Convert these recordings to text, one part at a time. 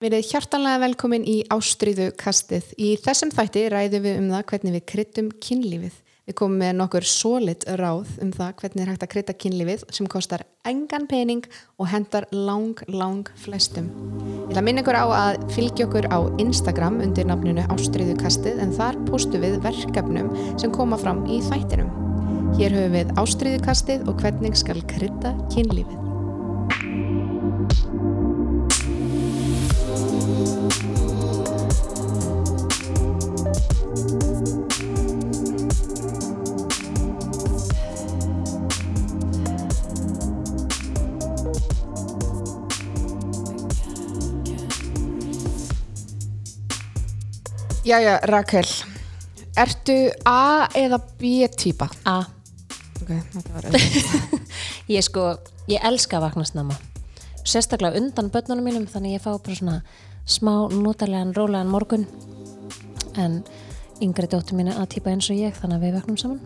Verið hjartanlega velkomin í Ástríðu kastið. Í þessum þætti ræðum við um það hvernig við kryttum kynlífið. Við komum með nokkur sólit ráð um það hvernig er hægt að krytta kynlífið sem kostar engan pening og hendar lang, lang flestum. Ég ætla að minna ykkur á að fylgja okkur á Instagram undir nafnunu Ástríðu kastið en þar postu við verkefnum sem koma fram í þættinum. Hér höfum við Ástríðu kastið og hvernig skal krytta kynlífið. Jæja, Rakel, ertu A eða B típa? A. Ok, þetta var auðvitað. Ég sko, ég elska að vakna snemma. Sérstaklega undan börnunum mínum þannig ég fá bara svona smá notarlegan, rólegan morgun. En yngri dóttur mín er að týpa eins og ég þannig að við vaknum saman.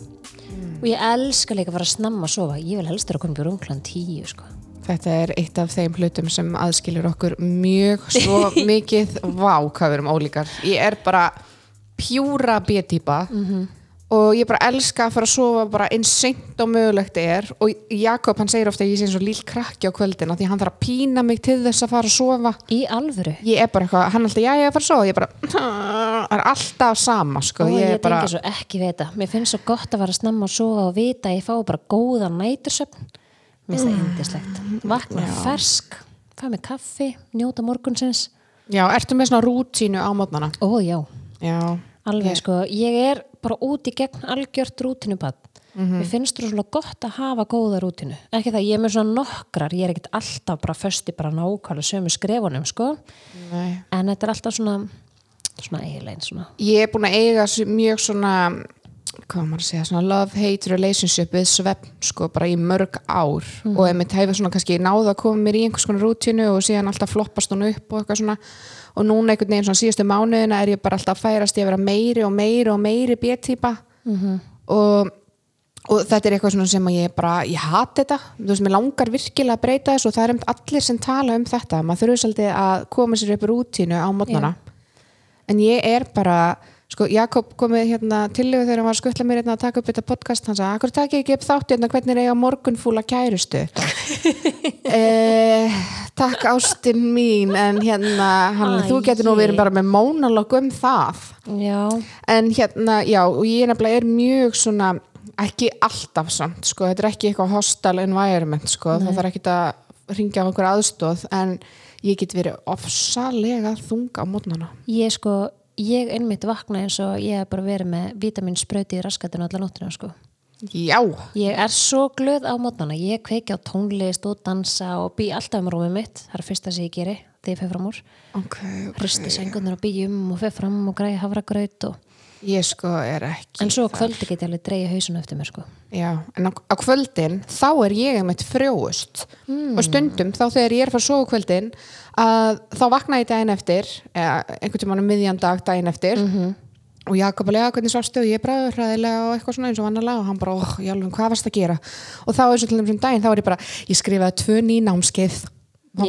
Og ég elska líka að fara snemma að sofa. Ég vil helst vera að koma björn umklan tíu sko. Þetta er eitt af þeim hlutum sem aðskilur okkur mjög svo mikið vá hvað við erum ólíkar. Ég er bara pjúra B-típa og ég bara elska að fara að sofa bara eins seint og mögulegt er og Jakob hann segir ofta að ég sé eins og líl krakki á kvöldina því hann þarf að pína mig til þess að fara að sofa. Í alvöru. Ég er bara eitthvað, hann er alltaf, já ég er að fara að sofa, ég er bara, það er alltaf sama sko. og ég, er bara, tengi svo ekki við þetta mér finnst svo gott að vera snemma að sofa og vita að ég fá bara góðan nætursöfn mér finnst það indislegt vakna fersk, fæ mig kaffi njóta morgunsins. Já, ertu með svona rútínu á mótnana? ó já, Já, alveg sko ég er bara út í gegn algjört rútinu bad mér finnst þú svona gott að hafa góða rútinu ekki það, ég er með svona nokkrar ég er ekkert alltaf bara fösti bara nákvæmlega sömu skrefunum sko. Nei. en þetta er alltaf svona svona eiginlegin svona. Ég er búin að eiga mjög svona hvað maður að segja, svona love-hate relationship við svefn, sko, bara í mörg ár. Og ef mitt hefur svona kannski náða að koma mér í einhvers konar rútínu og síðan alltaf floppast hún upp og eitthvað svona. Og núna einhvern veginn svona síðustu mánuðina er ég bara alltaf að færast ég að vera meiri og meiri og meiri B-típa. Og, og þetta er eitthvað svona sem ég bara, ég hati þetta. Þú veist, mér langar virkilega að breyta þessu og það er um allir sem tala um þetta, maður þurfi svolítið að koma sér upp rútínu á mótnana en ég er bara sko, Jakob komið hérna tillögu þegar hann var að skuttla mér hérna að taka upp þetta podcast. Hann sagði, akkur takk ég ekki upp þátt hérna hvernig er eiga morgunfúla kærustu? Eh, takk ástin mín en hérna hann, Æi. þú getur nú verið bara með mónalog um það. Já, en hérna, já, og ég nefnilega er mjög svona, ekki alltaf samt, sko, þetta er ekki eitthvað hostile environment, sko, það þarf ekki að ringja á einhver aðstóð, en ég get verið ofsalega þunga á mótnana. Ég sko, ég einmitt vakna eins og ég hef bara verið með vitaminsprauti í raskatinu allar nóttina sko. Já, Ég er svo glöð á mótnana, ég kveiki á tónlist og dansa og bý alltaf um rúmið mitt, það er fyrsta sem ég geri þegar ég fer fram úr, ok, hristi sengunar og býjum og fer fram og græði havragraut og... ég sko er ekki en svo á kvöldi get ég alveg dreigja hausinu eftir mér sko. Já, en á, á kvöldin þá er ég einmitt frjóust. Mm. og stundum þá þegar ég er fara að sofa á kvöldin að þá vakna ég daginn eftir eða einhvern tímann um miðjan dag daginn eftir. Mhm. og Jakob alveg hvernig sástu? Og ég bara hræðilega og eitthvað svona eins og vannalega og hann bara, oh, jálfum, hvað varst að gera? Og þá eins og til þessum daginn, þá er ég bara ég skrifaði tvö ný námskeið.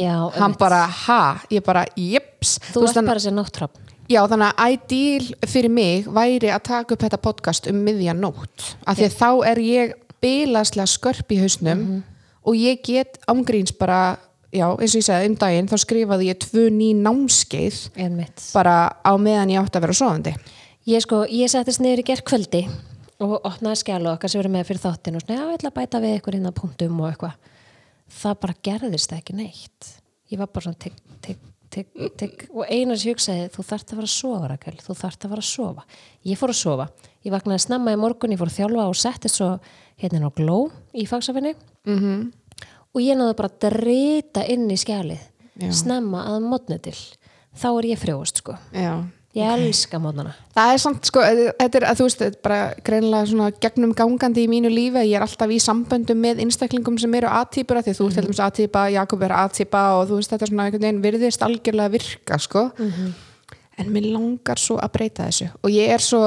Já, hann bara, ha, ég bara, jips Þú ert bara sér náttúrrapp. Já, þannig að ideal fyrir mig væri að taka upp þetta podcast um miðjan nótt. Af því að þá er ég bilaslega skörp í hausnum og ég get ángríns bara já, eins og ég segði um daginn, þá skrifaði ég tvö ný námskeið bara á meðan ég átti að vera sofandi. Ég sko, ég settist niður í gerð kvöldi og opnaði skjælu okkar sem verið með fyrir þáttinu og svona, já, ég ætla að bæta við ykkur hérna punktum og eitthvað. Það bara gerðist ekki neitt. Ég var bara svona tigg, tigg, og einar sem hugsaði, þú þarft að fara að sofa, Rakel, þú þarft að fara að sofa. Ég fór að sofa. Ég vaknaði snemma í morgun, ég fór að þjálfa og settist svo hérna á gló í fagsafinni -hmm. og ég náði bara að drita inn í skjalið, Já. snemma að modnu til. Þá er ég frjóst, sko. Já Ég elska mótnana. Það er samt sko, þetta er að þú veist, þetta er bara greinilega svona gegnum gangandi í mínu lífi, ég er alltaf í samböndum með einstaklingum sem eru A-típur af því að þú ert til dæmis A-típa, Jakob er A-típa og þú veist þetta er svona einhvern veginn virðist algjörlega virka sko, en mér langar svo að breyta þessu og ég er svo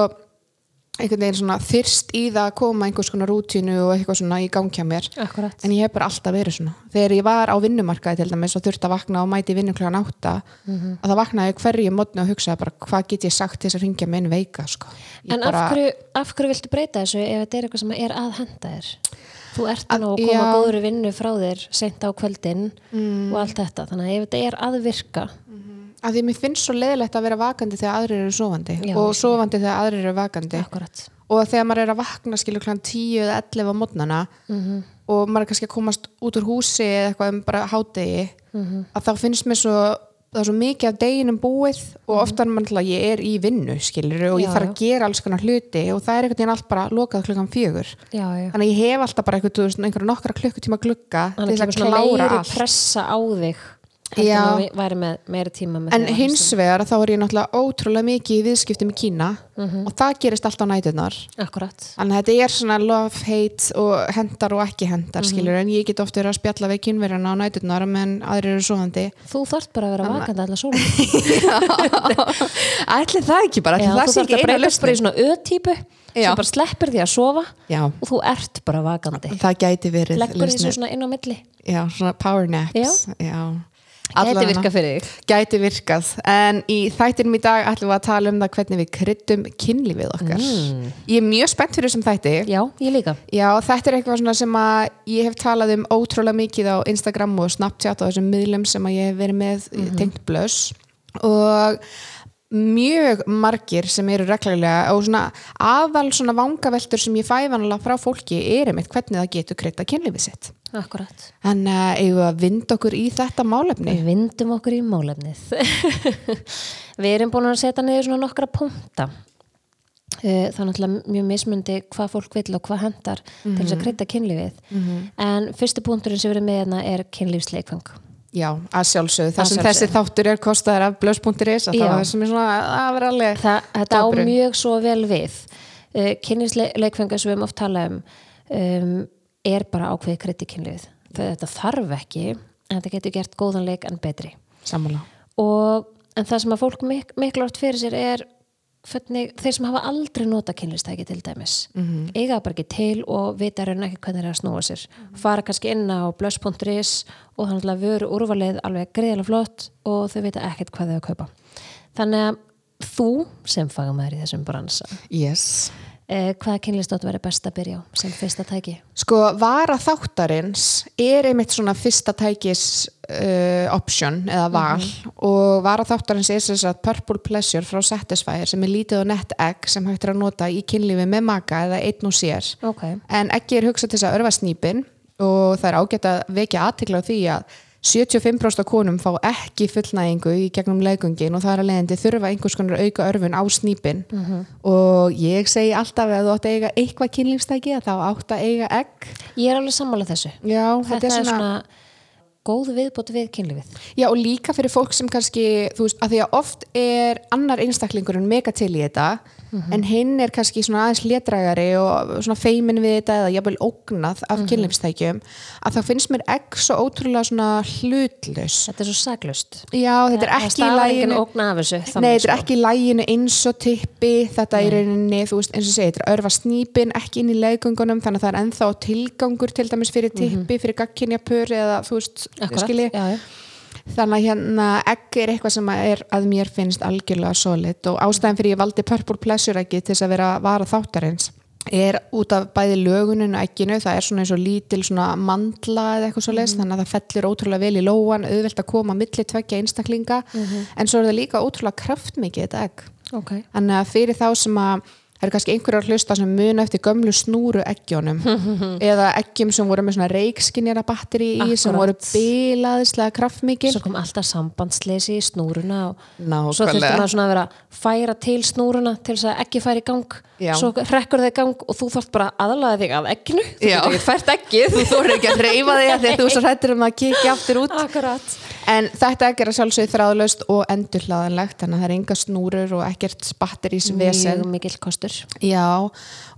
einhvern veginn svona þyrst í það að koma einhvers konar rútínu og eitthvað svona í gangi á mér Akkurat. en ég hef bara alltaf verið svona þegar ég var á vinnumarkaði til dæmis og þurfti að vakna og mæti vinnu klokkan átta að það vaknaði hverju mótni og hugsaði bara hvað get ég sagt til þess að ringja minn veika sko. En bara, af, hverju, af hverju viltu breyta þessu ef þetta er eitthvað sem er að henda þér? Þú ert nú að koma já. góður vinnu frá þér sent á kvöldin og allt þetta. Þannig að ef þetta er að virka, að því mér finnst svo leðilegt að vera vakandi þegar aðrir eru sofandi Já, og ég sofandi þegar aðrir eru vakandi akkurat. og þegar maður er að vakna skilur klant 10 eða 11 á mótnana Mhm. og maður er kannski að komast út úr húsi eða eitthvað um bara hádegi Mhm. að þá finnst mér svo það er svo mikið af deginum búið og ofta er maður alltaf ég er í vinnu skilur og ég Mhm. Já, þarf já. að gera alls konar hluti og það er einhvern veginn allt bara lokað klukkan fjögur Já, já. þannig að ég hef alltaf bara einhverja nokkra klukkutíma glugga til þess að að klára allt pressa á þig en að væri með meiri tíma með En að hins vegar þá er ég náttúrulega ótrúlega mikið í viðskiptum í Kína Mhm. og það gerist alltaf nætunar. að þetta er svona love, hate og hendar og ekki hendar Mhm. skilur en ég get ofta verið að spjalla við kynverjana á nætunar menn aðrir eru svoðandi. Þú þarft bara að vera vakandi allar sólum. Ætli það ekki bara, Já, það þú sé ekki að eina breytast bara í svona ö-típu Já. sem bara sleppir því að sofa Já, og þú ert bara vakandi. það gæti verið Leggur því svo svona inn á milli. Já, svona power naps. Já. Gæti Allavega. virka fyrir þig. Gæti virkað. En í þættinum í dag ætlum við að tala um það hvernig við kryddum kynlífið okkar. Mm. Ég er mjög spennt fyrir þessum þætti. Já, ég líka. Já, þetta er eitthvað sem ég hef talað um ótrúlega mikið á Instagram og Snapchat og þessum miðlum sem ég hef verið með mm tengt blöss og mjög margir sem eru reglulega og svona aðal svona vangaveltur sem ég fæ vanalega frá fólki er einmitt hvernig það getur krydda kynlífið sitt. Akkurat. En uh, eigum við að vinda okkur í þetta málefni? Við vindum okkur í málefnið. við erum búin að setja niður svona nokkra punkta. Eh, Það er náttúrulega mjög mismundi hvað fólk vil og hvað hendar til þess að krydda kynlífið. En fyrstu punkturinn sem við erum með hérna er kynlífsleikfang. Já, að sjálfsögðu. Það Að sem þessi þáttur er kostaðar af blöss.is að það er svona að vera alveg Það, þetta á mjög svo vel við. Uh, Kynlífsleikfanga sem við höfum oft talað um, um er bara kynlífið. Það, þetta þarf ekki, en þetta getur gert góðan leik en betri. og, en það sem að fólk mik miklu átt fyrir sér er hvernig, þeir sem hafa aldrei nota kynlistæki til dæmis -hmm. eiga það bara ekki til og vita raun ekki hvernig þeir eru að snúa sér fara kannski inn á blöss.is og þannig að vöru úrvalið alveg greiðlega flott og þau vita ekkert hvað þau að kaupa þannig að þú sem fagumæður í þessum bransa Yes. Eh, hvaða kynlistótt verður best að byrja á sem fyrsta tæki? Sko, vara þáttarins er einmitt svona fyrsta tækis uh, option eða val og vara þáttarins er þess að Purple Pleasure frá Satisfyer sem er lítið og nett egg sem hægt er að nota í kynlífi með maka eða einn og sér. Ok, En ekki er hugsað til þess að örfa snýpin og það er ágætt að vekja aðtikla á því að 75% af konum fá ekki fullnægingu í gegnum leikungin og það er að leiðandi þurfa einhvers konar auka örfun á snýpin og ég segi alltaf að þú átt að eiga eitthvað kynlífstæki að þá átt að eiga egg. Ég er alveg sammála þessu. Já, þetta er svona góð viðbót við kynlífið. Já, og líka fyrir fólk sem kannski, þú veist, að því að oft er annar einstaklingurinn mega til í þetta en hinn er kannski svona aðeins létrægari og svona feimin við þetta eða jafnvel ógnað af kynlífstækjum að það finnst mér egg svo ótrúlega svona hlutlaus. Þetta er svo saglust Já, þetta er ekki í er læginu Nei, þetta er ekki í læginu eins og tippi þetta er í rauninni, þú veist, eins og segir þetta er örfa snýpin, ekki inn í leggöngunum þannig að það er ennþá tilgangur til dæmis fyrir tippi, fyrir gagkinja pör eða þú veist, skilji. Þannig að hérna egg er eitthvað sem er að mér finnst algjörlega solid og ástæðan fyrir ég valdi Purple Pleasure ekki til þess að vera að vara þáttarins er út af bæði lögunin og egginu, það er svona eins og lítil svona mandla eða eitthvað svo leist þannig að það fellur ótrúlega vel í lóan, auðvelt að koma milli tveggja einstaklinga en svo er það líka ótrúlega kraftmikið þetta egg. Ok, þannig að fyrir þá sem að það eru kannski einhverjar hlusta sem muna eftir gömlu snúru eggjónum eða eggjum sem voru með svona reikskinjara batteri í sem voru Akkurat. bilaðislega kraftmikil. Svo kom alltaf sambandsleysi í snúruna og Nákvæmlega. svo þurfti maður svona að vera að færa til snúruna til þess að ekki færi í gang. Já. svo hrekkur það í gang og þú þarft bara aðlaða þig að egginu. Þú getur ekki fært eggið. Þú þórir ekki að reyfa þig að að þú svo hrættur um að kikja aftur út. Akkurat. En þetta egg er að sjálfsögðu þráðlaust og endurhlaðanlegt þannig að það er kraftur. Já,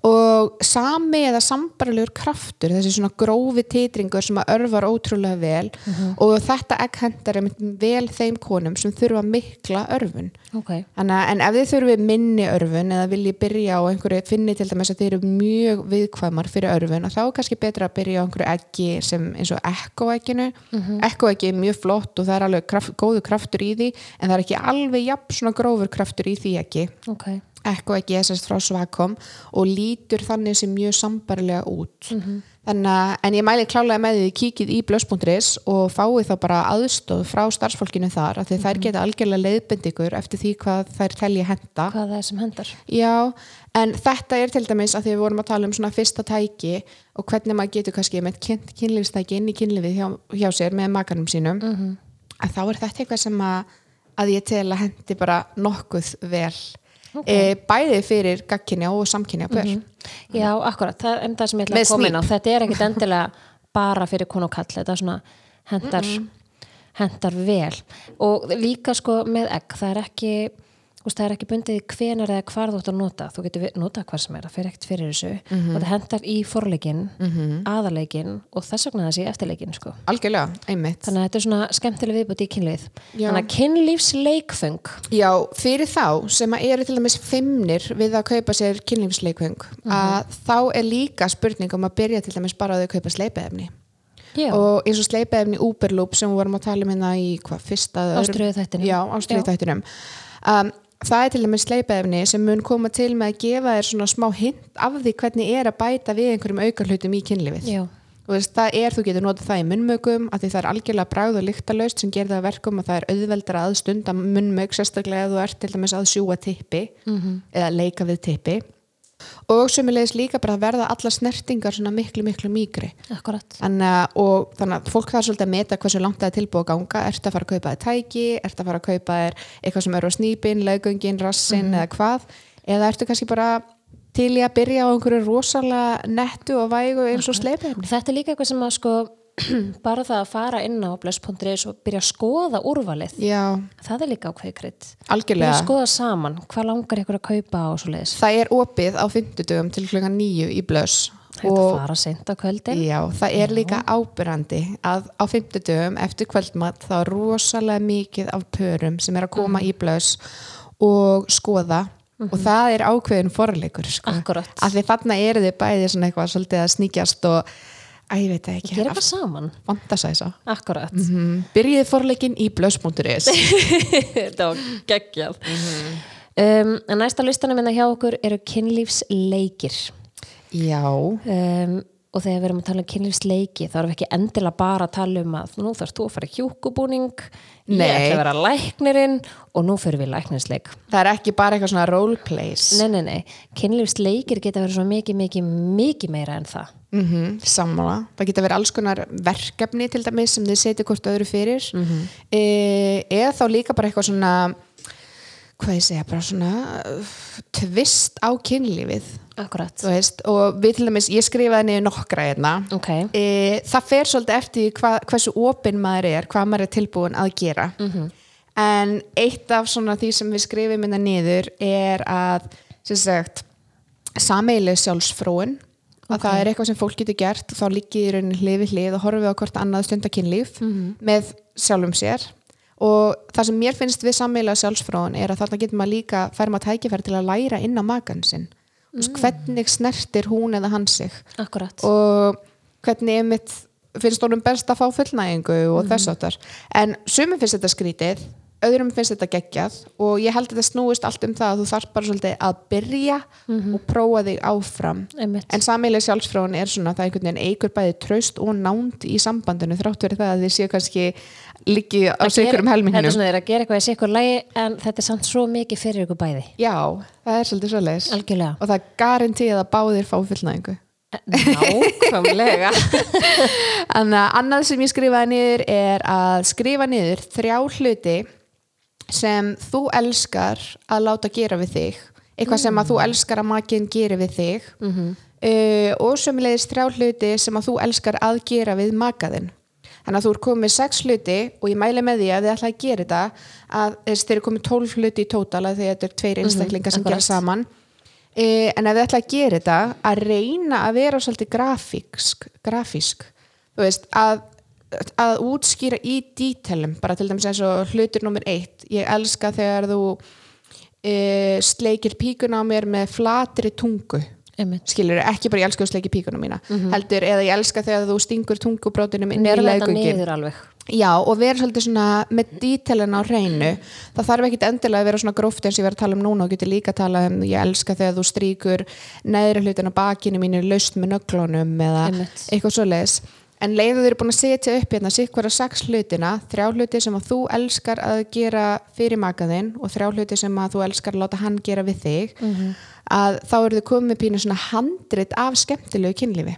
og sami eða sambarlegur kraftur, þessi svona grófi titringur sem að örfar ótrúlega vel og þetta egg hendar vel þeim konum sem þurfa mikla örfun. ok, Þannig en ef þið þurfið minni örfun eða viljið byrja á einhverju, finni til dæmis að þið eru mjög viðkvæmar fyrir örfun og þá er kannski betra að byrja á einhverju eggi sem eins og ekkoegginu. Mm Ekkoeggi er mjög flott og það er alveg kraft, góðu kraftur í því en það er ekki alveg jafn svona grófur kraftur í því ekki ok ekko ekki sérst frá Svakom og lítur þannig sem mjög sambarlega út. Þannig að, en ég mæli klálega með því kíkið í blöss.is og fáið þá bara aðstóð frá starfsfólkinu þar af því þær geta algjörlega leiðbendingur eftir því hvað þær telji henda hvað það er sem hendar. Já, en þetta er til dæmis að því við vorum að tala um svona fyrsta tæki og hvernig maður getur kannski með kyn, kynlífstæki inn í kynlífið hjá, hjá sér með makanum sínum. Að þá er þetta eitthvað sem að, að ég tel að hendi bara nokkuð vel Ok. e, bæði fyrir gagkinja og samkynja pör já, akkurat, það er það sem ég ætla að koma inn á þetta er ekkit endilega bara fyrir konu og kall þetta er svona hendar hendar vel. Og líka sko með egg. Það er ekki veist, það er ekki bundið í hvenar eða hvar þú ætti að nota. Þú getur notað hvar sem er, það fer ekkert fyrir þessu. Og það hendar í forleikin aðaleikin og þess vegna þessi eftirleikin sko. algjörlega, einmitt. Þannig að þetta er svona skemmtileg viðbúti í kynlíð Já. þannig að kynlífsleikfeng Já, fyrir þá sem að eru til dæmis fimmnir við að kaupa sér kynlífsleikvöng að þá er líka spurning um að byrja til dæmis bara að þau kaupa sleipaefni Já. og eins og sleipaefni Uberloop sem við vorum að tala um hérna í hvað fyrsta það er til dæmis sleipaefni sem mun koma til með að gefa þér svona smá hint af því hvernig er að bæta við einhverjum aukarhlutum í kynlífið. Já. Þú veist, það er, þú getur notað það í munnmögum að því það er algjörlega bráð og lyktalöst sem gerir það að verkum að það er auðveldar að stunda munnmög, sérstaklega ef þú ert til dæmis að sjúa tippi eða leika við tippi og sömulegis líka bara að verða alla snertingar svona miklu, miklu mýgri þannig að, og, þannig að fólk það svolítið að meta hversu langt það er tilbúið að ganga. Ert að fara að kaupa þér tæki, ert að fara að kaupa þér eitthvað sem eru á snýpin, laugöngin, rassin eða hvað, eða ertu kannski bara til í að byrja á einhverju rosalega nettu og vægu eins og sleipefni Þetta er líka eitthvað sem að sko bara það að fara inn á bless.is og byrja að skoða úrvalið. Já, það er líka ákveði krydd. Byrja að skoða saman, hvað langar ykkur að kaupa og svo leiðis Það er opið á fimmtudögum til klukkan nýju í blöss Hægt að fara seint á kvöldi Já, það er líka ábyrrandi að á fimmtudögum eftir kvöldmatt þá er rosalega mikið af pörum sem er að koma í blöss og skoða. Og það er ákveðin forleikur sko. Að því þarna eru þið bæði svona eitthvað svolítið að sníkjast og að ég veit það ekki. Gera eitthvað saman. Fantasæsa akkurat, mm. Byrjið forleikin í blöss.is þetta var geggjað. Um, en næsta listanum minna hjá okkur eru kynlífsleikir. Já, um, og þegar við erum að tala um kynlífsleiki þá erum við ekki endilega bara að tala um að nú þarfst þú að fara í hjúkubúning ég ætla að vera læknirinn og nú fyrir við lækninsleik það er ekki bara eitthvað svona roleplays nei, nei, nei, kynlífsleikir geta verið svo mikið, mikið, mikið meira en það. Mm -hmm, sammála, það geta verið alls konar verkefni til dæmis sem þið setja hvort öðru fyrir. E, eða þá líka bara eitthvað svona hvað ég segja, bara svona uh, tvist á kynlífið akkurat, veist, og við til dæmis, ég skrifaði niður nokkra hérna. Ok. E, það fer svolítið eftir hva, hversu opinn maður er, hvað maður er tilbúin að gera. En eitt af svona því sem við skrifum minna niður er að sameileg sjálfsfróun. Að það er eitthvað sem fólk getur gert og þá líkið í rauninni hlið við hlið og horfið á hvort annað stundakynlíf með sjálfum sér. Og það sem mér finnst við sameilega sjálfsfróun er að þarna getur maður líka fær maður tækifæri til að læra inn á makan sinn mm. hvernig snertir hún eða hann sig? Akkurat, og hvernig einmitt finnst honum best að fá fullnægingu og þess áttar en sumum finnst þetta skrítið öðrum finnst þetta geggjað og ég held að þetta snúist allt um það að þú þarf bara svolítið að byrja og prófa þig áfram. Einmitt. En sameileg sjálfsfráin er svona það einhvern veginn eigur bæði traust og nánd í sambandinu þrátt verið það að þið séu kannski liggi á um gera- helminginu þetta er svona að gera eitthvað í sikkur lægi en þetta er samt svo mikið fyrir ykkur bæði. Já, það er svolítið svoleiðis. Algjörlega. Og það garantíð að báðir fá fullnægingu nákvæmlega. Annað sem ég skrifaði niður er að skrifa niður þrjá hluti sem þú elskar að láta gera við þig eitthvað sem að þú elskar að makinn geri við þig uh, og sömulegis þrjá hluti sem að þú elskar að gera við makaðinn þannig að þú er komið sex hluti og ég mæli með því að þið ætla að gera þetta að þess þeir eru komið tólf hluti í tótal að því að þetta er tveir einstaklingar sem akkurat. gera saman. E, en ef þið ætla að gera þetta að reyna að vera svolítið grafísk, grafísk þú veist, að að útskýra í dítelum bara til dæmis eins og hlutur nummer eitt. Ég elska þegar þú e, sleikir píkuna á mér með flatri tungu. Einmitt. skilur ekki bara ég elska að sleiki píkuna mína heldur eða ég elska þegar þú stingur tungubrótinum inn í alveg. Já, og vera svolítið svona með dítelin á hreinu. Það þarf ekkit endilega að vera svona gróft eins og ég verið að tala um núna og getur líka að tala um ég elska þegar þú stríkur neðri hlutin á bakinu mínu laust með nöglunum eða Einmitt. eitthvað svoleiðis en leiðu eru búin að setja upp hérna sitt hverja sex hlutina, þrjá hluti sem að þú elskar að gera fyrir makaðinn og þrjá hluti sem að þú elskar að láta hann gera við þig Mhm. að þá eru þau komið pínu svona handrit af skemmtilegu kynlífi.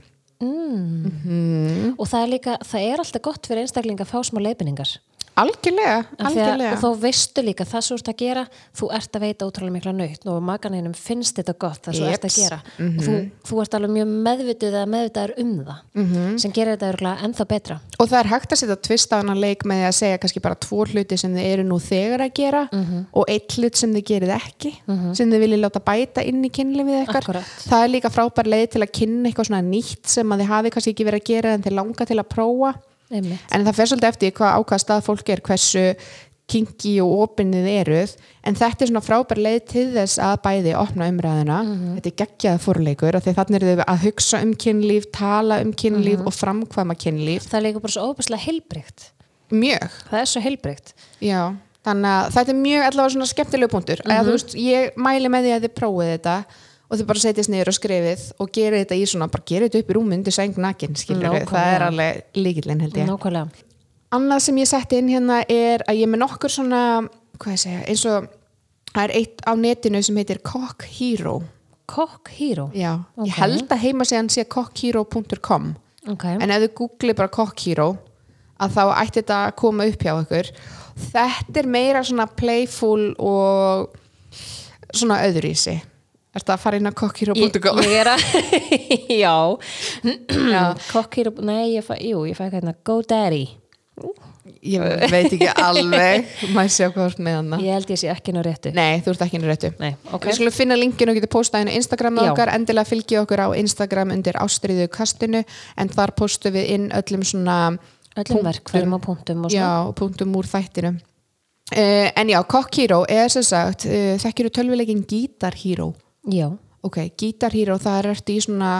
Og það er líka, það er alltaf gott fyrir einstakling að fá smá leifinningar Algjörlega, því að, algjörlega. og þá veistu líka það svo ert að gera þú ert að veita ótrúlega mikla naut. Og maganinum finnst þetta gott það svo ert að gera. Og þú, þú ert alveg mjög meðvituð eða meðvitaður um það sem gerir þetta örgulega ennþá betra. Og það er hægt að setja tvist á hana leik með að segja kannski bara tvo hluti sem þið eru nú þegar að gera Mhm. og eitt hlut sem þið gerið ekki sem þið viljið láta bæta inn í kynlifið ykkar. Akkúrat. það er líka frábær leið til að kynna eitthvað svona nýtt sem að þið hafi kannski ekki verið að gera en þið langa til að prófa Einmitt. en það fer svolítið eftir hvað ákvað stað fólk er hversu kinky og opinnið eruð en þetta er svona frábær leið til þess að bæði opna umræðina Mhm. þetta er geggjað fórleikur því þannig eru þau að hugsa um kynlíf tala um kynlíf Mhm. og framkvæma kynlíf það er líka bara svo óbærslega heilbrygt mjög það er svo heilbrygt Já, þannig að þetta er mjög allavega svona skemmtilegu punktur mm Mhm. þú veist, ég mæli með því að þið prófið þetta og þið bara setjast niður og skrifið og gerið þetta í svona, bara gerið þetta upp í rúmi undir sæng nakin, skilur það er alveg líkillinn held ég. nákvæmlega. Annað sem ég setti inn hérna er að ég með nokkur svona, hvað ég segja, eins og það er eitt á netinu sem heitir Cock Hero. Cock Hero? Já, Ok. ég held að heima sé hann sé cockhero.com ok, en ef þið googlið bara Cock Hero að þá ætti þetta að koma upp hjá ykkur. Þetta er meira svona playful og svona öðruvísi Ertu að fara inn á ég, cockhero.com? ég er að já, Já. Hero nei, ég fæ, jú, ég fæ hérna GoDaddy Ég veit ekki alveg. Maður þú ert með hana? Ég held ég sé ekki nú réttu. Nei, þú ert ekki í réttu. Nei, ok. Við skulum finna linkinu og getur postað inn á Instagram með Já. okkar, endilega fylgi okkur á Instagram undir ástriðu kastinu. En þar postum við inn öllum svona öllum verkfærum og punktum og já, punktum úr þættinu uh, En já, Hero er sem sagt, uh, þekkir þú tölvuleikin Guitar Hero já, Ok, Guitar Hero, það er eftir í svona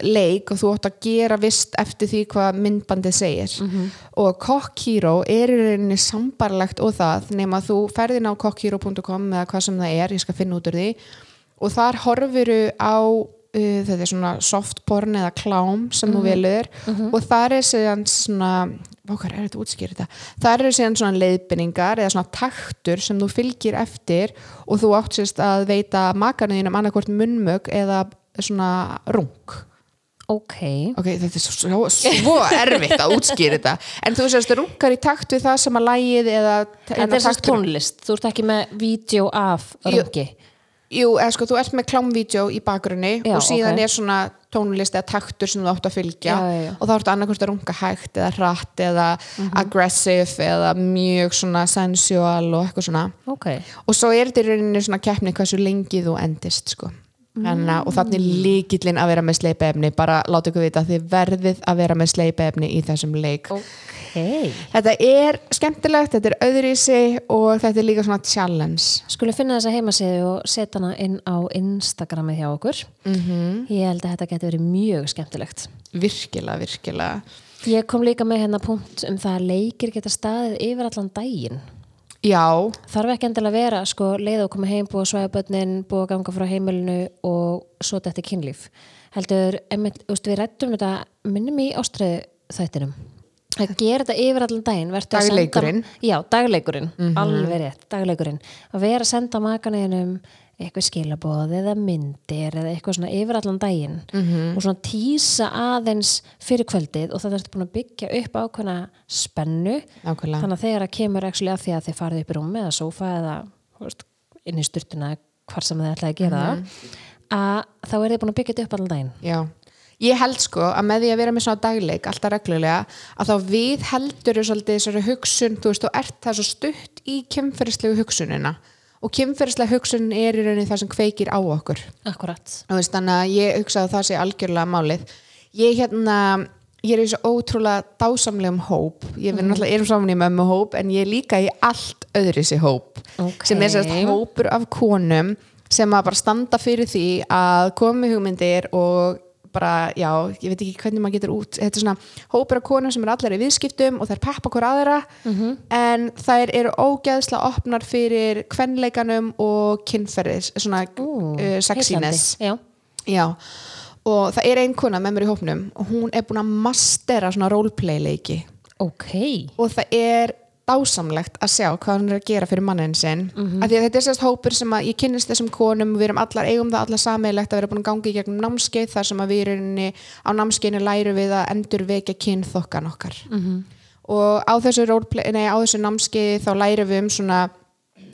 leik og þú átt að gera vist eftir því hvað myndbandið segir. Og Cock Hero er í rauninni sambarlegt og það nema þú ferðin á cockhero.com eða hvað sem það er, ég skal finna út úr því og þar horfuru á uh, þetta er svona soft porn eða klám sem þú velur. Og þar er síðan svona okkar er þetta útskýrið þetta? Þar eru síðan svona leiðbynningar eða svona taktur sem þú fylgir eftir og þú átt sérst að veita makanuðinum annarkvort munnmög eða svona rung ok. Ok, þetta er svo, svo erfitt að útskýra þetta. En þú sérst rungar í takt við það sem að lægið eða þetta er sérst tónlist, þú ert ekki með vídeo af rungi Jú, eða sko, þú ert með klámvídeó í bakgrunni Já, og síðan ok. er svona tónlist eða taktur sem þú átt að fylgja Já, já, og þá ertu annarkvort að runga hægt eða hratt eða Mhm. aggressive eða mjög svona sensual og eitthvað svona. Ok, og svo er þetta í rauninni svona keppni hversu lengi þú endist sko. Þannig, að- og þannig líkillin að vera með sleipaefni bara láta ykkur vita að þið verðið að vera með sleipaefni í þessum leik ok. Þetta er skemmtilegt, þetta er öðrísi og þetta er líka svona challenge. Skulum finna þessa heimasíðu og setja hana inn á Instagramið hjá okkur. Mm ég held að þetta geti verið mjög skemmtilegt. Virkilega, virkilega. Ég kom líka með hérna punkt um það að leikir geta staðið yfir allan daginn. Já, þarf ekki endilega að vera sko leið og koma heim, búið að svæða börnin búið að ganga frá heimilinu og svo þetta kynlíf. Heldur, einmitt, þú veist, við rættum þetta minnum í ástriðu þættinum að gera þetta yfir allan daginn að senda- Dagleikurinn. já, dagleikurinn, alveg rétt dagleikurinn, að vera að senda makaninum eitthvað skilaboð eða myndir eða eitthvað svona yfir allan daginn og svona tísa aðeins fyrir kvöldið og það ertu búin að byggja upp ákveðna spennu. Nákvæmlega. Þannig að þegar að kemur actually að því að þið farið upp í rúmi eða sófa eða veist, inn í sturtuna hvar sem þið ætlaði að gera það að þá er þið búin að byggja þetta upp allan daginn. Já, ég held sko að með því að vera með svona dagleik alltaf reglulega að þá við heldur þessari hugsun, þú veist, þú ert það svo stutt í kemferðislegu hugsunina. Og kynferðislega hugsun er í rauninni það sem kveikir á okkur. Akkurat. Veist, þannig að ég hugsa að það sé algjörlega málið. Ég hérna ég er í svo ótrúlega dásamlegum hóp. Ég Mhm. við náttúrulega erum saman í mömmu hóp en ég er líka í allt öðri sér hóp. Ok. sem er sérst hópur af konum sem að bara standa fyrir því að komi hugmyndir og bara, já, ég veit ekki hvernig maður getur út þetta er svona hópur af konum sem er allar í viðskiptum og þær peppa hver aðra Mhm. en þær eru ógeðslega opnar fyrir kvenleikanum og kynferðis svona Ú, uh, sexiness. já, Já, og það er ein kona með mér í hópnum og hún er búin að mastera svona roleplay leiki. Ok. Og það er dásamlegt að sjá hvað hún er að gera fyrir mannin sinn Mhm. af því að þetta er sérst hópur sem að ég kynnist þessum konum við erum allar, eigum það allar sameigilegt að vera búin að ganga í gegnum námskeið þar sem að við erum á námskeiðinu læru við að endur vekja kynþokkan okkar Mhm. og á þessu, þessu námskeið þá lærum við um svona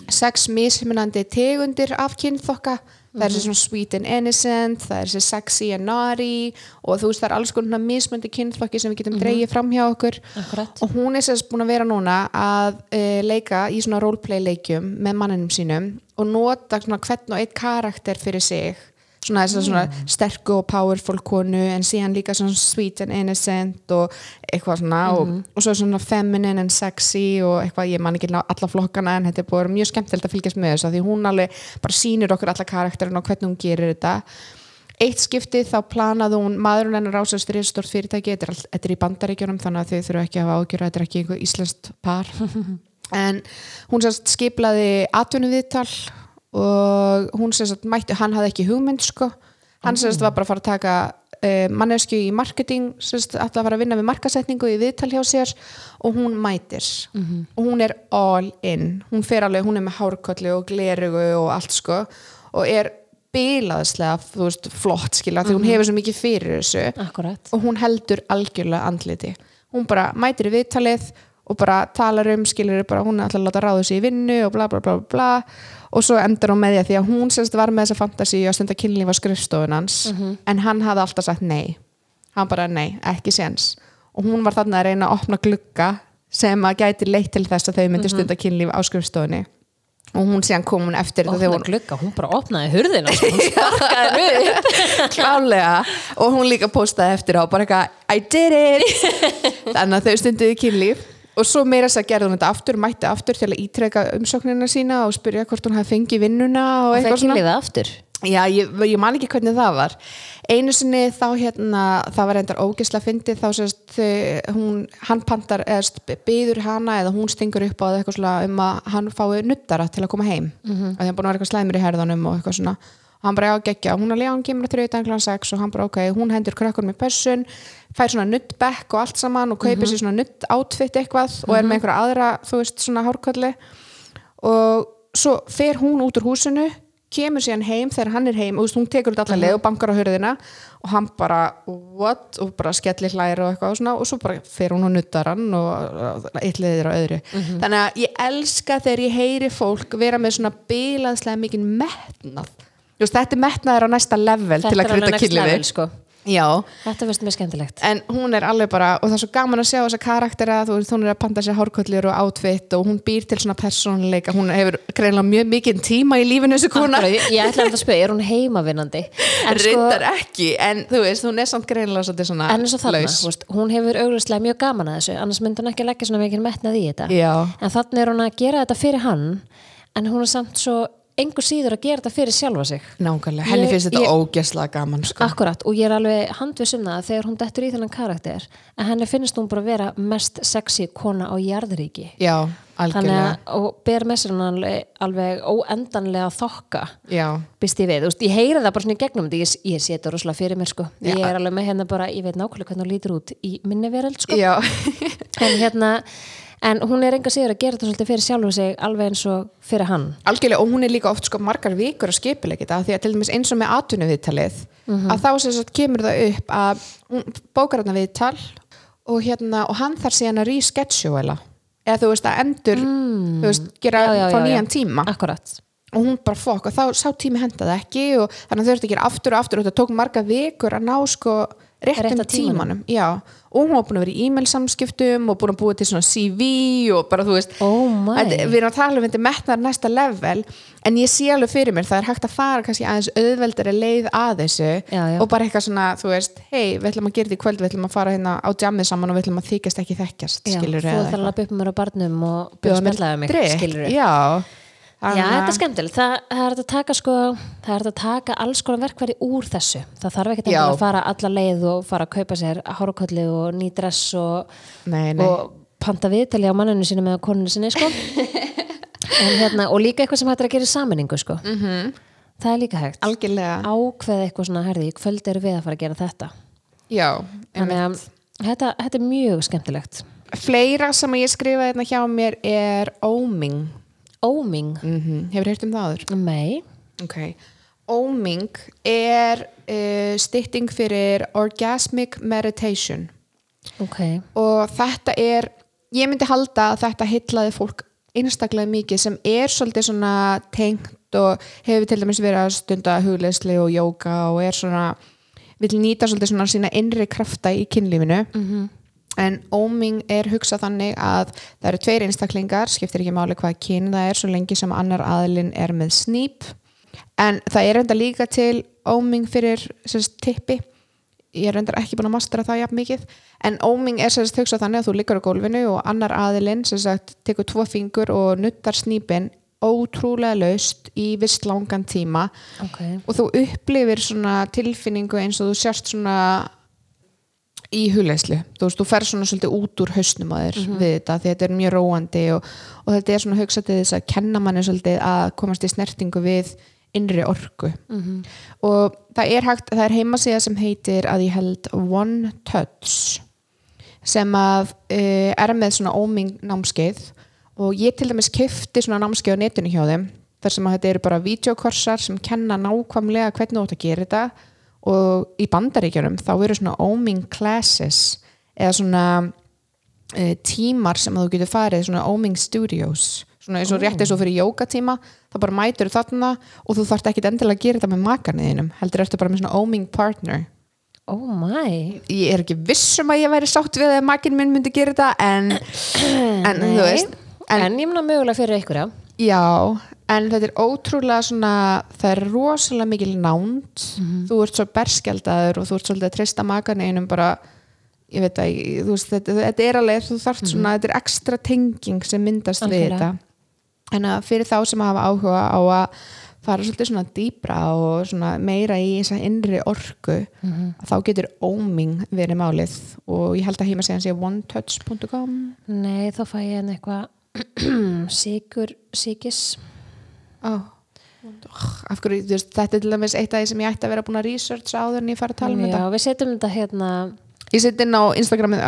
sex mismunandi tegundir af kynþokka það er svona sweet and innocent það er þessi sexy and naughty og þú veist það er alls konar mismunandi kynþokki sem við getum dreigið fram hjá okkur. Akkurat. og hún er sérst búin að vera núna að uh, leika í svona roleplay leikjum með manninum sínum og nota svona hvern og eitt karakter fyrir sig svona þess að svona sterku og powerful konu en síðan líka svona sweet and innocent og eitthvað svona og, og svo svona feminine and sexy og eitthvað, ég man ekki ná alla flokkana en þetta er búin að mjög skemmtilegt að fylgjast með þessu af því hún alveg bara sýnir okkur alla karakterin og hvernig hún gerir þetta. Eitt skipti þá planaði hún maðurinn hennar ásast stort fyrirtæki þetta er, all, þetta er í bandaríkjunum þannig að þau þurfa ekki að hafa ágjör þetta er ekki einhver íslenskt par. En hún sérst skiplaði atvinnuviðtal og hún sérst mætti, hann hafði ekki hugmynd sko, hann sérst var bara að fara að taka uh, mannesku í marketing sérst alltaf að fara að vinna við markasetningu í viðtal hjá sér og hún mætir. Og hún er all in. Hún fer alveg, hún er með hárkollu og glerugu og allt sko og er bilaðslega, þú veist, flott skilja, því hún hefur svo mikið fyrir þessu. Akkurat. Og hún heldur algjörlega andliti. Hún bara mætir í viðtalið og bara talar um, skilur bara hún er alltaf að láta ráðu sig í vinnu og bla bla bla, bla. Og svo endar hún með því að því að hún semst var með þessa fantasi að stunda kynlíf á skrifstofun hans en hann hafði alltaf sagt nei. Hann bara nei, ekki séns. Og hún var þarna að reyna að opna glugga sem að gæti leitt til þess að þau myndi stunda kynlíf á skrifstofunni. Og hún síðan kom hún eftir þetta þegar opna glugga, hún bara opnaði hurðina hún sparkaði rauð klálega. Og hún líka postaði eftir á bara eitthvað I did it! Þannig að þau stunduðu kynlíf og svo meira þess að gerði hún þetta aftur mætti aftur til að ítrekka umsóknina sína og spyrja hvort hún hafi fengið vinnuna og það eitthvað svona. kynliða aftur? Já, ég, ég man ekki hvernig það var. Einu sinni þá hérna það var endar ógisla fyndið þá sérst hún, hann pantar eða byður hana eða hún stingur upp á það eitthvað svona um að hann fái nuttara til að koma heim. Mm -hmm. að því hann búin að vera eitthvað slæmur í herðanum og eitthvað svona og hann bara já geggja, hún alveg, já, hann kemur að þriðdagen kl. 6 og hann bara ok, hún hendur krökkunum í pössun fær svona nuttbekk og allt saman og kaupir sér svona nutt outfit eitthvað og er með einhverja aðra, þú veist, svona hárkolli. Og svo fer hún út úr húsinu kemur síðan heim þegar hann er heim og þú veist, hún tekur út allar leið og bankar á hurðina og hann bara, what? og bara skellir hlæri og eitthvað og svona og svo bara fer hún og nuttar hann og eitt leiðir á öðru. Þannig að ég elska þegar ég heyri fólk vera með svona bilaðslega mikið metnað Veist, þetta er metnaður á næsta level til að þetta krydda next kynlífi level sko. Þetta finnst mér skemmtilegt. En hún er alveg bara og það er svo gaman að sjá þessa karaktera þú veist, hún er að panta sér hárkollir og outfit og hún býr til svona persónuleika. Hún hefur greinlega mjög mikið tíma í lífinu þessu kona. Akkurat, ég, ætla að spyrja, er hún heimavinnandi? Sko, reyndar ekki, en þú veist, hún er samt greinlega svona en eins og þarna, veist, hún hefur auglustlega mjög gaman að þessu, annars myndi hún ekki leggja svona mikið metnað í þetta. En þannig er hún að gera þetta fyrir hann en hún er samt svo engu síður að gera þetta fyrir sjálfa sig. Nákvæmlega, henni finnst þetta ég- ógæslega gaman sko. Akkurat, og ég er alveg handviss um það að þegar hún dettur í þennan karakter að henni finnst hún bara vera mest sexy kona á jarðríki. Já, algjörlega að, og ber með sér hann alveg, alveg óendanlega þokka Já, býst ég við, veist, ég heyri það bara svona í gegnum ég, ég þetta rosalega fyrir mér sko. Já. ég er alveg með hérna bara, ég veit nákvæmlega hvernig hún lítur út í minni veröld sko. En hérna, en hún er enga síður að gera þetta svolítið fyrir sjálfu sig alveg eins og fyrir hann. Algjörlega og hún er líka oft sko margar vikur að skipilegja þetta því að til dæmis eins og með atvinnuviðtalið að þá sagt kemur það upp að bókar þarna viðtal og hérna, og hann þarf síðan að reschedula eða þú veist að endur þú veist, gera, Já, já, fá já, já. nýjan tíma. Akkurat, og hún bara fokk og þá sá tími hendaði ekki og þannig að þau ertu að gera aftur og aftur og þetta tók marga vikur að ná sko réttum tímanum. tímanum og hún var búin að vera í e-mail samskiptum og búin að búa til svona CV og bara þú veist Oh. Þetta- við erum að tala um þetta metnar næsta level en ég sé alveg fyrir mér, það er hægt að fara kannski aðeins auðveldari leið að þessu Já, já. og bara eitthvað svona, þú veist hei, við ætlum að gera þetta í kvöld, við ætlum að fara hérna á jammið saman og við ætlum að þykjast ekki þekkjast þú ætlar að lappa upp mér á barnum og bjóða mér skilur já, þetta er skemmtilegt. Það, það er að taka sko, það er að taka alls konar verkværi úr þessu. Það þarf ekki að fara alla leið og fara að kaupa sér hárkolli og ný dress og, nei, nei. og panta viðtali á manninu sínu með koninu sinni sko. en, hérna, og líka eitthvað sem hægt er að gera í sammenningu sko. -hmm. Mhm. Það er líka hægt. algjörlega Ákveð eitthvað svona, herði, kvöld eru við að fara að gera þetta. já, að þetta, þetta er mjög skemmtilegt. fleira sem ég skrifaði hérna hjá mér er óming Óming, mm hefur heyrt um það áður? mei, ok, óming er uh, stytting fyrir orgasmic meditation. Ok, og þetta er ég myndi halda að þetta hillaði fólk einstaklega mikið sem er svolítið svona tengt og hefur til dæmis verið að stunda hugleðsli og jóka og er svona vil nýta svolítið svona sína innri krafta í kynlífinu. -hmm. En óming er hugsað þannig að það eru tveir einstaklingar, skiptir ekki máli hvað kyn það er svo lengi sem annar aðilinn er með snýp en það er enda líka til óming fyrir sérst, tippi. Ég er reyndar ekki búin að mastera það jafn mikið. En óming er sérst hugsað þannig að þú liggur á gólfinu og annar aðilinn sem sagt tekur tvo fingur og nuttar snýpin ótrúlega laust í viss langan tíma. Ok, og þú upplifir svona tilfinningu eins og þú sérst svona í hugleyslu, þú veist, þú fer svona svolítið út úr hausnum að þér við þetta því þetta er mjög róandi og, og þetta er svona hugsað til þess að kenna manni svolítið að komast í snertingu við innri orku. Og það er hægt, það er heimasíða sem heitir að ég held One Touch sem að uh, er með svona óming námskeið. Og ég til dæmis kifti svona námskeið á netinu hjá þeim þar sem að þetta eru bara videokorsar sem kenna nákvæmlega hvernig þú átt að gera þetta og í bandaríkjunum þá eru svona óming classes eða svona uh, tímar sem að þú getur farið svona óming studios. Svona eins og rétt eins og fyrir jókatíma þá bara mætur þarna og þú þarft ekki endilega að gera þetta með makarniðinum heldur ertu bara með svona óming partner. Oh my, ég er ekki vissum að ég væri sátt við að makinn minn myndi gera þetta en, en þú veist en, en, ég meina mögulega fyrir ykkur, já. Já, en þetta er ótrúlega svona, það er rosalega mikil nánd. Þú ert svo berskjaldaður og þú ert svolítið að treysta makarniðinum bara ég veit að, þú veist, þetta, þetta er alveg þú þarft svona, þetta er ekstra tenging sem myndast við Algjörlega. þetta. En að fyrir þá sem hafa áhuga á að fara svolítið svona dýbra og svona meira í þessa innri orku þá getur óming verið málið. Og ég held að heima segja onetouch.com Nei, þá fæ ég henni eitthvað sigur, sigis oh. af hverju, veist, þetta er til dæmis eitt af því sem ég ætti að vera búin að researcha áður en ég fara að tala um Já, við setjum þetta hérna þetta ég sitt inn á Instagramið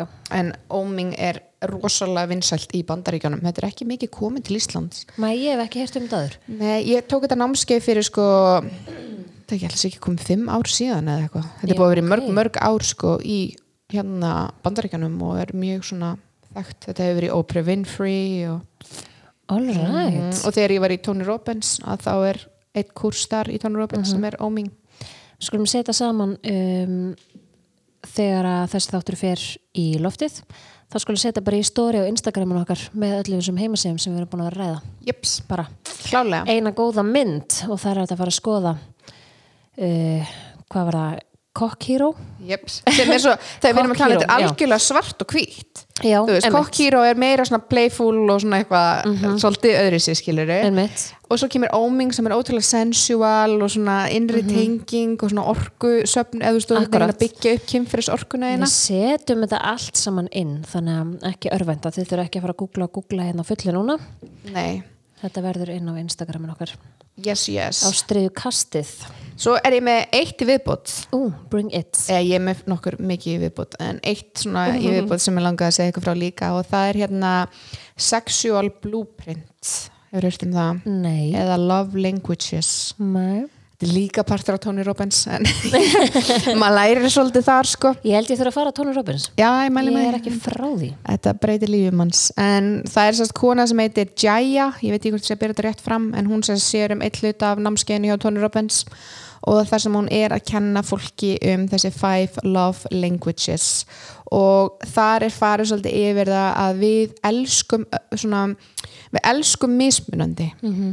já, en óming er rosalega vinsælt í bandaríkjónum þetta er ekki mikið komið til Íslands. Mæ, ég hef ekki hert um þetta aður Nei, ég tók þetta námskeið fyrir sko það er ekki alls ekki komið fimm ár síðan eða eitthvað, þetta er búið að vera mörg, mörg ár sko í hérna bandaríkjónum og er mjög svona þekkt, þetta hefur verið Oprah Winfrey og, All right. mm, og þegar ég var í Tony Robbins að þá er eitt kurs þar í Tony Robbins sem er óming. Skulum setja saman um, þegar að þessi þáttur fer í loftið þá skulum setja bara í stóri á Instagramin okkar með öllum þessum heimasíðum sem við erum búin að ræða. Jeps, bara klálega eina góða mynd og það er að fara að skoða uh, hvað var það Jeps, sem er svo, þegar við erum að tala þetta er algjörlega svart og hvít Já, þú veist, einmitt. Cock Hero er meira svona playful og svona eitthvað svolítið öðri sér skilur Einmitt. og svo kemur óming sem er ótrúlega sensual og svona innri tenging og svona orku söfn, eða. Akkurat. að byggja upp kynfyrir orkuna Við eina setjum þetta allt saman inn þannig að ekki örvenda þið þurfa ekki að fara að googla og googla hérna fulli núna. Nei, þetta verður inn á Instagramin okkar yes, yes. Á striðu kastið. Svo er ég með eitt í viðbót it. Eða ég er með nokkur mikið í viðbót en eitt svona í viðbót sem ég langaði að segja ykkur frá líka og það er hérna sexual blueprint. Hefur hört um það? Nei, eða love languages. Nei. Þetta er líka partur á Tony Robbins en maður lærir svolítið þar sko. Ég held ég þurfa að fara á Tony Robbins. Já, ég Ég er ekki frá því. Þetta breytir lífum hans en það er sérst kona sem heitir Jaya. Ég veit ekki hvort ég sé að byrja þetta rétt fram en hún sér um eitt hluta af námskeiðinu hjá Tony Robbins og þar sem hún er að kenna fólki um þessi five love languages. Og þar er farið svolítið yfir það að við elskum svona, við elskum mismunandi.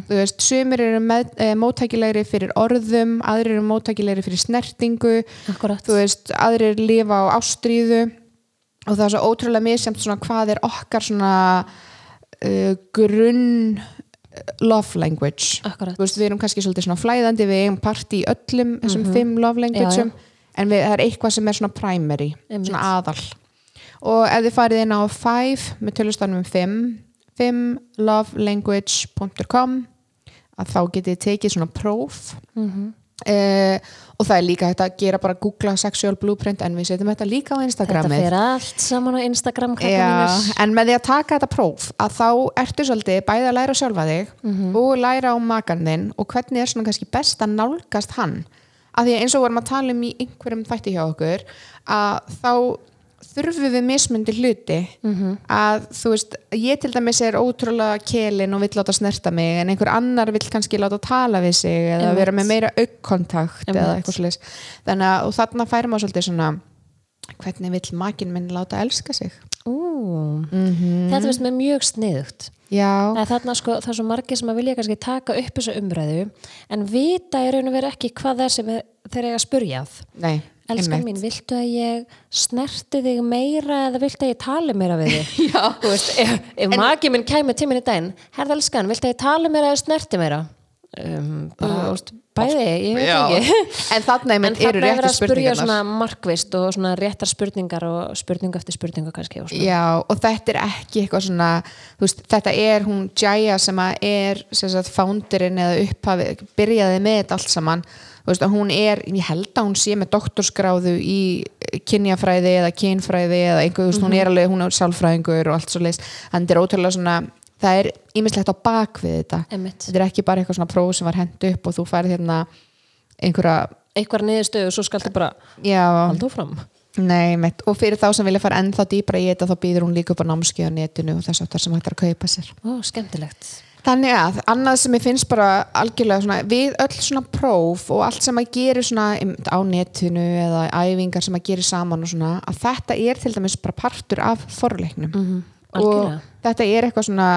Þú veist, sumir eru með, e, móttækilegri fyrir orðum aðrir eru móttækilegri fyrir snertingu. Akkurat. þú veist, aðrir lifa á ástríðu. Og það er svo ótrúlega misjæmt svona hvað er okkar svona uh, grunn love language veist, við erum kannski svolítið svona flæðandi við eigum part í öllum þessum fimm love languageum Mhm. Já, en við, það er eitthvað sem er svona primary Einmitt. svona aðal og ef þið farið inn á 5 með tölustanum 5 5lovelanguage.com að þá getið tekið svona próf Mhm. Eh, og það er líka hægt að gera bara googla sexual blueprint en við setjum þetta líka á Þetta Instagramið fer allt saman á Instagram Já, en með því að taka þetta próf að þá ertu svolítið bæði að læra sjálfa þig Mhm. og læra á makan þinn og hvernig er svona kannski best að nálgast hann. Að því að eins og vorum að tala um í einhverjum þætti hjá okkur að þá þurfum við mismundi hluti. Mhm. að þú veist, ég til dæmis er ótrúlega kelin og vill láta snerta mig en einhver annar vill kannski láta tala við sig eða Einmitt. vera með meira aukkontakt eða eitthvað að og þarna færum við svolítið svona hvernig vill makin minn láta elska sig? Ú, Mhm. Þetta finnst mér mjög sniðugt. Er, þarna, sko, það er svo margir sem að vilja kannski taka upp þessu umræðu en vita í raun og vera ekki hvað það er sem þeir eiga að spurja að. Nei Elskan mín, viltu að ég snerti þig meira eða viltu að ég tali meira við þig? Já. Þú veist, ef, ef maki minn kæmi tíminn í daginn, herða elskan, viltu að ég tali meira eða snerti meira? Um, bara, þú veist, bæði, ég veit ekki. En einmitt eru þarna er að spurja svona markvist og svona réttar spurningar og spurningu eftir spurningu kannski. Og. Já, og þetta er ekki eitthvað svona þú veist, þetta er hún Jaya sem að er sem sagt, founderinn eða upphafi byrjaði með þetta allt saman veist, hún er, ég held að hún sé með doktorskráðu í kynjafræði eða kynfræði eða einhver, veist, hún er alveg, hún er sálfræðingur og allt svo leist, þannig þetta er ótrúlega svona það er ímislegt á bak við þetta Einmitt. þetta er ekki bara eitthvað svona próf sem var hend upp og þú færið hérna einhverja, Eitthvað niðurstöðu og svo skaltu bara já halda fram. Nei, mitt, og fyrir þá sem vilja fara ennþá dýbra í þetta þá býður hún líka upp á námskeið á netinu og þess aftar sem hægt er að kaupa sér Ó, skemmtilegt. Þannig að, annað sem ég finnst bara algjörlega svona, við öll svona próf og allt sem að gera svona á netinu eða æfingar sem að gera saman og svona, að þetta er til dæmis bara partur af forleiknum Mhm, og algjörlega. þetta er eitthvað svona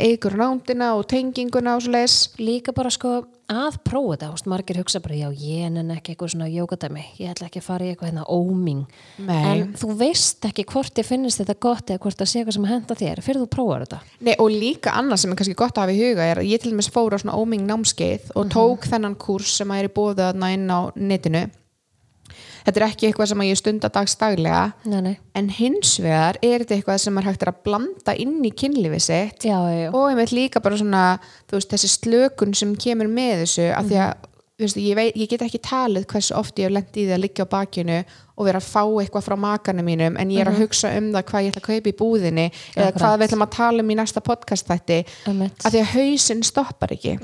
eigur nándina og tenginguna og svo leis líka bara sko að prófa þetta, Úst, margir hugsa bara já ég nenn ekki eitthvað svona jógadæmi ég ætla ekki að fara í eitthvað hérna óming. En þú veist ekki hvort ég finnist þetta gott eða hvort það sé eitthvað sem henda þér fyrir þú prófar þetta. Nei, og líka annað sem er kannski gott að hafa í huga er ég til dæmis fór á svona óming námskeið og tók þennan kúrs sem að er í þarna inn á netinu þetta er ekki eitthvað sem ég stunda dagstaglega nei, nei. en hins vegar er þetta eitthvað sem er hægt að blanda inn í kynlífi sitt Já, já, já. og einmitt líka bara svona veist, þessi slökun sem kemur með þessu af því að þú veist, ég, veit, ég get ekki talið hversu oft ég hef lent í því að liggja á bakinu og vera að fá eitthvað frá makanum mínum en ég er að hugsa um það hvað ég ætla að kaupa í búðinni eða hvað við ætlum að tala um í næsta podcast Einmitt. af því að hausinn stoppar ekki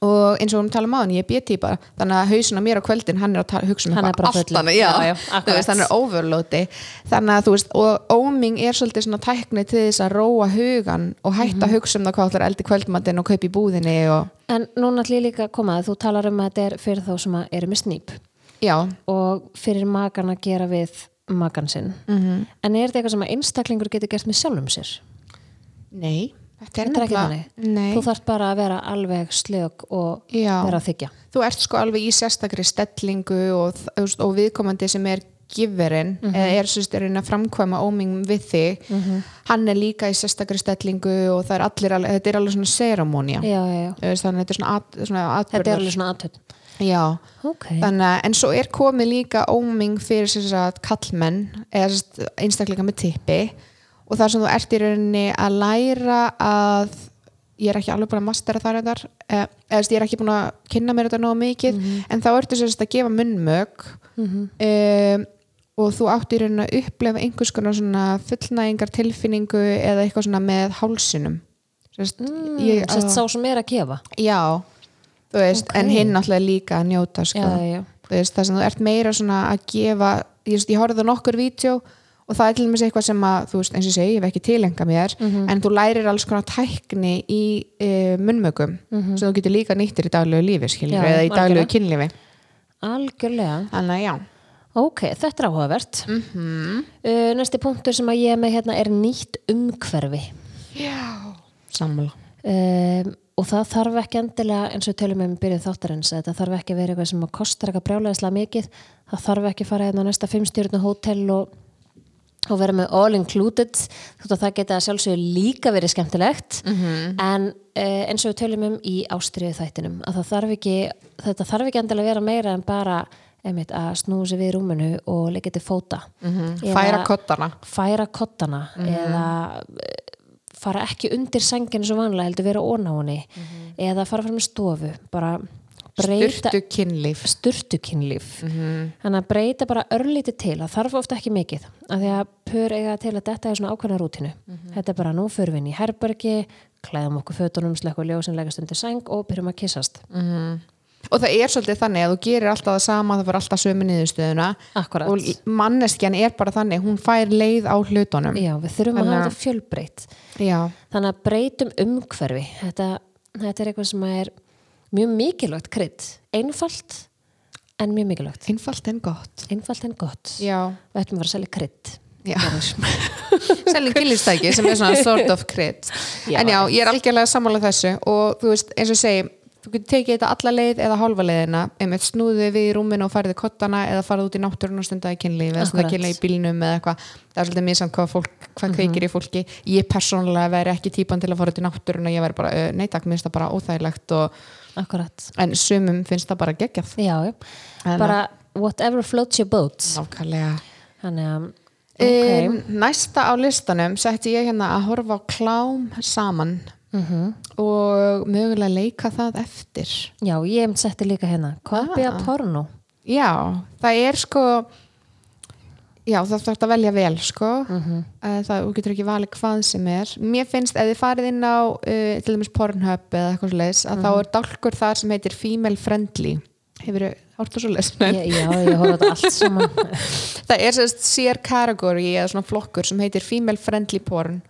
og eins og við talum á hann, ég er B-típa þannig að hausinn á mér á kvöldin hann er að tala, hugsa um Hann er eitthvað bara allt annað, já, Já, já, veist, hann er overloadi þannig að þú veist, og óming er svolítið svona tækni til þess að róa hugan og hætta að hugsa um það hvað ætlar eldi kvöldmatinn og kaupa í búðinni og en núna ætlum ég líka að koma að þú talar um að þetta er fyrir þá sem að eru með snýp já, og fyrir makan að gera við makan sinn. Mhm. en er þetta eitthvað sem að einstaklingur getur gert með sjálfum sér? Nei þetta er þetta er ekki þannig. Nei, þú þarf bara að vera alveg slög og Já. vera þykja. Þú ert sko alveg í sérstakri stellingu og, og viðkomandi sem er giverinn Mhm. eða er sérst er að framkvæma óming við þig. Hann er líka í sérstakri stellingu og er allir, þetta er alveg svona já. þannig að þetta er svona, at, svona þetta er alveg svona aðtönd já, ok, þannig að en svo er komið líka óming fyrir sér að kallmenn eða sérst, einstakleika með tippi og það sem þú ert í rauninni að læra að ég er ekki alveg búin að mastera þar eða eða sérst, ég er ekki búin að kynna mér þetta nóg mikið en þá ertu sérst að gefa munnmög um, og þú átt í rauninni að upplefa einhvers konar svona fullnægingar tilfinningu eða eitthvað svona með hálsinum. Sérst, sérst sá sem er að gefa. Já, þú veist, en Ok. hinn náttúrulega líka að njóta sko. já, já, veist, það sem þú ert meira svona að gefa ég, ég horfði á nokkur vídeo og það er til dæmis eitthvað sem að, þú veist, eins og segi ég hef ekki tilenga mér, en þú lærir alls konar tækni í e, munnmögum sem þú getur líka nýttir í daglegu lífi skilur, Já, eða í daglegu kynlífi. Algjörlega. Þannig já. Ok, þetta er áhugavert. Mm Mhm. uh, Næsti punktur sem að ég með hérna er nýtt umhverfi. Já, sammála. Um, og það þarf ekki endilega eins og tölum um byrjuð þáttarins þetta þarf ekki að vera eitthvað sem kostar eitthvað brjálæðislega mikið. Það þarf ekki að fara hérna á næsta fimmstjörnu hótel og, og vera með all included þótt að það geta sjálfsögur líka verið skemmtilegt. -hmm. en uh, eins og við tölum um í ástriðu þættinum að þarf ekki þetta þarf ekki endilega að vera meira en bara einmitt, að snúa sig við rúminu og leggja til fóta. Mhm. Eða- færa kottana. færa kottana eða eh, fara ekki undir senginu svo vanlega heldur vera ón á henni. Eða fara fram í stofu bara breyta styrtu kynlíf. Sturtukynlíf þannig að breyta bara örlítið til það þarf ofta ekki mikið af því að pör eiga til að þetta er svona ákveðna rútinu þetta er bara nú förum við inn í herbergi klæðum okkur fötunum, slekku ljósin legast undir seng og byrjum að kissast og það er svolítið þannig að þú gerir alltaf það sama það fyrir alltaf sömu niðurstöðuna. Og manneskjan er bara þannig hún fær leið á hlutunum. Já, við þurfum að Þannig hafa að- þetta fjölbreytt. Já, þannig að breytum umhverfi. Þetta, þetta er eitthvað sem er mjög mikilvægt krydd. Einfalt en mjög mikilvægt. Einfalt en gott. Einfalt en gott. Við ættum að vera að selja krydd. Já. Selling kynlífstæki sem er svona sort of Já. en já, ég er algjörlega sammála þessu og þú veist, eins og segi þú getur tekið þetta alla leið eða hálfa leiðina einmitt snúðið við í rúminu og farið í kottana eða farið út í náttúrun og stundaði kynlíf eða stundaði kynlíf í bílnum eða eitthvað. Það er svolítið misamt hvað, fólk, hvað kveikir í fólki. Ég persónulega væri ekki típan til að fara út í náttúrun og ég væri bara, neytak, mér finnst það bara óþægilegt og, akkurat. En sumum finnst það bara geggjað. Já, bara whatever floats your boat. Nákvæmlega. Þannig okay. Um, næsta á listanum setti ég hérna að horfa á klám saman. Mhm. og mögulega leika það eftir. Já, ég setti líka hérna copy Ah. porno. Já, það er sko já, það þarf að velja vel sko Mhm. uh, það, þú getur ekki valið hvað sem er mér finnst ef þið farið inn á uh, til dæmis Pornhub eða eitthvað svo leis að Mhm. þá er dálkur þar sem heitir Female Friendly hefur þið hort á svo leis? já, ég horfði þetta allt saman það er sérst sér category eða svona flokkur sem heitir female friendly porn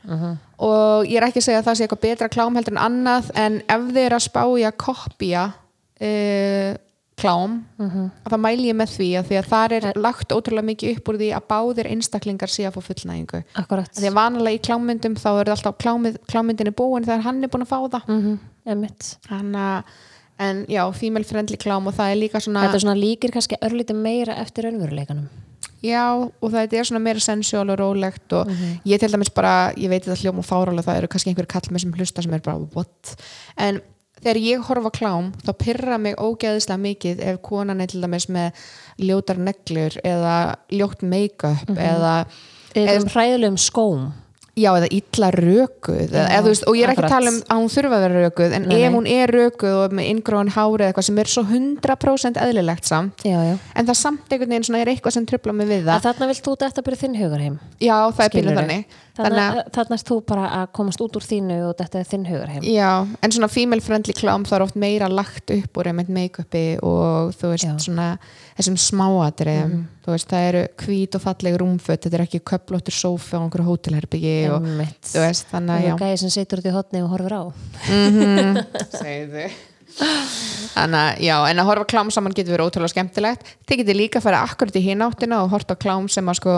og ég er ekki að segja að það sé eitthvað betra klám heldur en annað en ef þið er að spá í að kopja uh, klám að það mæli ég með því að því að það er lagt ótrúlega mikið upp úr því að báðir einstaklingar sé að fá fullnægingu. Akkurat. Því að vanalega í klámyndum þá er alltaf klámið, klámyndin er búin þegar hann er búin að fá það. Mm -hmm. að en já, female friendly klám og það er líka svona þetta er svona líkir kannski örlítið meira eftir önveruleikanum Já, og það er svona meira sensuál og rólegt og ég til dæmis bara, ég veit þetta hljóma og fárálega, það eru kannski einhver kall með sem hlusta sem er bara, what? En þegar ég horfa klám, þá pyrra mig ógeðislega mikið ef konan er til dæmis með ljótar neglur eða ljótt make-up eða, eða hræðilegum skóm. Já, eða illa rökuð eða, eða, veist, og ég er ekki að tala um að hún þurfa að vera rökuð, en Nei, ef hún er rökuð og með inngróðan hári eða eitthvað sem er svo 100% eðlilegt samt, já, já. en það samt einhvern veginn er eitthvað sem tröfla mig við að það, þarna vilt þú þetta byrja þinn hugarheim. Já, það er pínu Skilurðu? Þannig þannig Þannig að þú bara að komast út úr þínu og þetta er þinn hugarheim Já, en svona female friendly klám það er oft meira lagt upp úr einmitt make-upi og þú veist Já. svona þessum smáatriðum. Þú veist það eru hvít og falleg rúmföt þetta er ekki köplóttur sófi á einhverju hótelherbyggi og þú veist þannig að já. gæði sem situr út í hotni og horfir á. Segðu þannig að já, en að horfa klám saman getur verið ótrúlega skemmtilegt. Þið getur líka að fara akkurat í hináttina og horfa klám sem að sko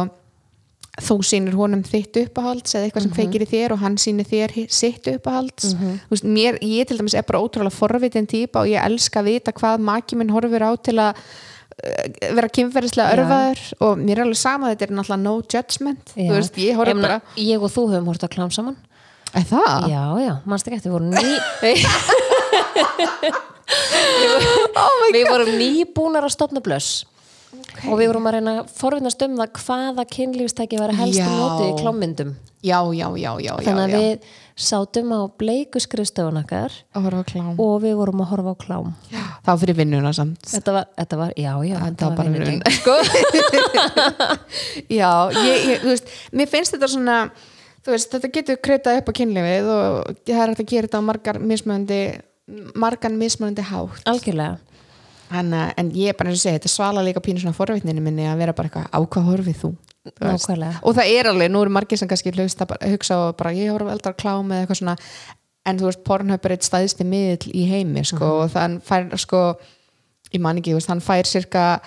þú sýnir honum þitt uppáhalds eða eitthvað sem kveikir í þér og hann sýnir þér sitt uppáhalds. Þú veist, mér, ég til dæmis er bara ótrúlega forvitin típa og ég elska að vita hvað maki minn horfir á til að uh, vera kynferðislega örfaður og mér er alveg sama þetta er náttúrulega no judgment. Þú veist, ég bara ég og þú höfum hort að klám saman. Er það? já, já, mannst ekki eftir, við vorum ný Oh við vorum nýbúnar að stopna blöss og við vorum að reyna að forvinnast um það hvaða kynlífstæki var helst Já. notið í klámyndum Já, já, já, já, já, þannig að já. við sátum á bleiku skrifstofun okkar að horfa á klám og við vorum að horfa á klám þá fyrir vinnuna samt þetta var, þetta var já, já, þetta var bara vinnugeng. vinnun sko. já, ég, ég, þú veist mér finnst þetta svona veist, þetta getur kreitað upp á kynlífið og það er hægt að gera þetta á margar mismunandi margan mismunandi hátt algjörlega en, en ég er bara og segja, þetta svala líka pínu svona forvitninu minni að vera bara eitthvað á hvað horfið þú Þú og það er alveg, nú eru margir sem kannski hlusta, bara, hugsa og bara ég horf eldar klám eða eitthvað svona en þú veist, Pornhub er eitt stæðsti miðl í heimi sko, Mhm. og þann fær sko ég man ekki, hann fær cirka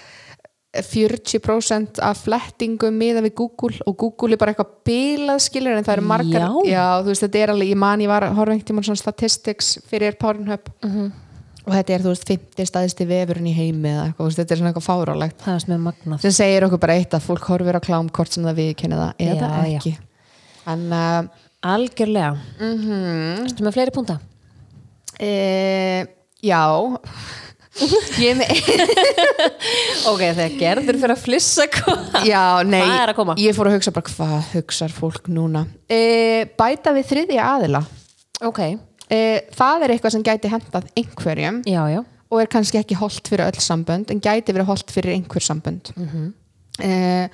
40% af flettingum miða við Google og Google er bara eitthvað bilað skilur en það eru margar Já. þú veist, þetta er alveg, ég man ég var að einhvern tímann svona statistics fyrir Pornhub Mhm. Og þetta er, þú veist, 50 staðisti vefurinn í heimi eða eitthvað, þú veist, þetta er svona eitthvað fárálegt það er sem er magnað. Sem segir okkur bara eitt að fólk horfir á klám hvort sem það við kynna það eða Já, ekki. En uh, algjörlega, mm -hmm. með fleiri púnta e, já. Ég er með ok, þegar gerður fyrir að flissa hvað já, nei, Hvað er að koma? ég fór að hugsa bara hvað hugsar fólk núna? E, bæta við þriðja aðila. Ok, e, það er eitthvað sem gæti hendað einhverjum já, já. og er kannski ekki holdt fyrir öll sambönd en gæti verið holdt fyrir einhver sambönd. Mhm. e,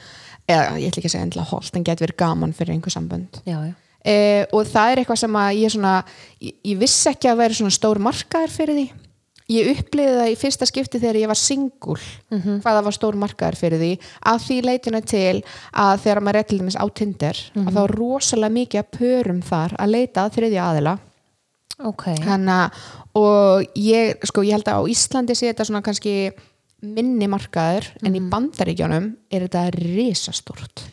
eða ég ætla ekki að segja endilega holdt en gæti verið gaman fyrir einhver sambönd. Já, e, og það er eitthvað sem að ég svona ég, ég vissi ekki að vera svona stór markaður fyrir því. Ég uppliði það í fyrsta skipti þegar ég var singul Mhm. hvað það var stór markaður fyrir því. Að því leitinu til að þegar maður til dæmis á Tinder Mhm. að þá er rosalega mikið að pörum þar að leita að þriðja aðila ok. Hanna, og ég, sko, ég held að á Íslandi sé þetta svona kannski minni markaður en í bandaríkjónum er þetta risastort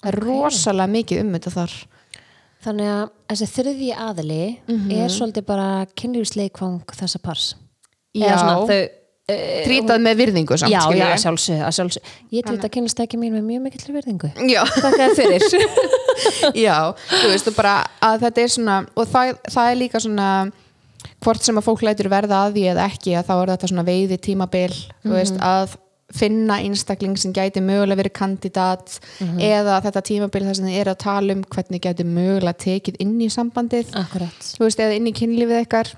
það er rosalega mikið um þetta þar. Þannig að þessi þriðji aðili er svolítið bara kynlífsleikvang þessa pars. Já. Svona þau trítað með virðingu samt já, já, að sjálfsög, að sjálfsög ég trýta kynlífsleiki mín með mjög mikill virðingu. Þakka þér fyrir. Já, þú veist og bara að þetta er svona og það, það er líka svona hvort sem að fólk lætur verða að því eða ekki að þá er þetta svona veiði tímabil þú veist, að finna einstakling sem gæti mögulega verið kandidat eða þetta tímabil þar sem þið er að tala um hvernig gæti mögulega tekið inn í sambandið. Akkurat. Þú veist, eða inn í kynlífið ykkar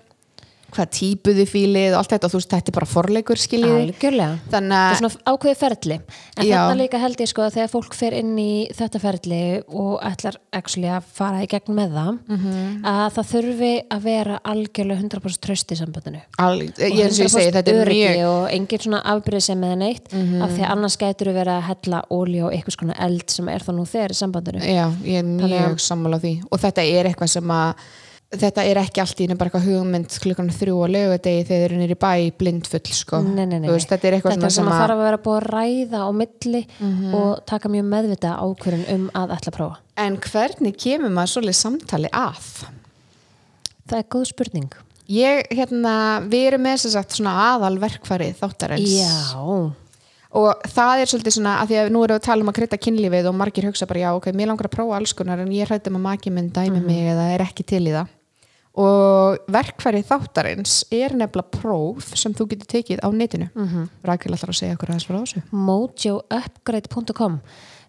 hvað típu þið fílið og allt þetta og þú veist, þetta er bara forleikur skiljiði algjörlega þannig það er að svona ákveði ferli en Já. þetta líka held ég sko að þegar fólk fer inn í þetta ferli og ætlar actually að fara í gegn með það Mhm. að það þurfi að vera algjörlega 100% tröst í sambandinu al, og ég segi, þetta er öryggi mjög Mhm. og engin svona afbyrðið sem með neitt af því að annars gætur við verið að hella ólí og eitthvað svona eld sem er það nú þegar í sambandinu Já, ég er mjög að- sammála því og þetta er eitthvað sem að þetta er ekki allt í einu bara eitthvað hugmynd klukkan þrjú á lögadegi þegar þeir eru nýri bæ blindfull sko. Nei, nei, nei, veist, þetta er eitthvað þetta sem að þarf að vera búið að ræða á milli og taka mjög meðvita ákvörðun um að ætla að prófa. En hvernig kemur maður svolítið samtali að? það er góð spurning. Ég, hérna, við erum með þess að svona aðalverkfarið þáttarins. Já, og það er svolítið svona að því að nú erum við að tala um að krydda kynlífið og margir hugsa bara já ok, mér langar að prófa alls konar en ég hrættum að maki minn dæmi Mhm. mig eða er ekki til í það og verkfærið þáttarins er nefnilega próf sem þú getur tekið á netinu mm. -hmm. Rakel ætlar að segja okkur aðeins frá þessu mojoupgrade.com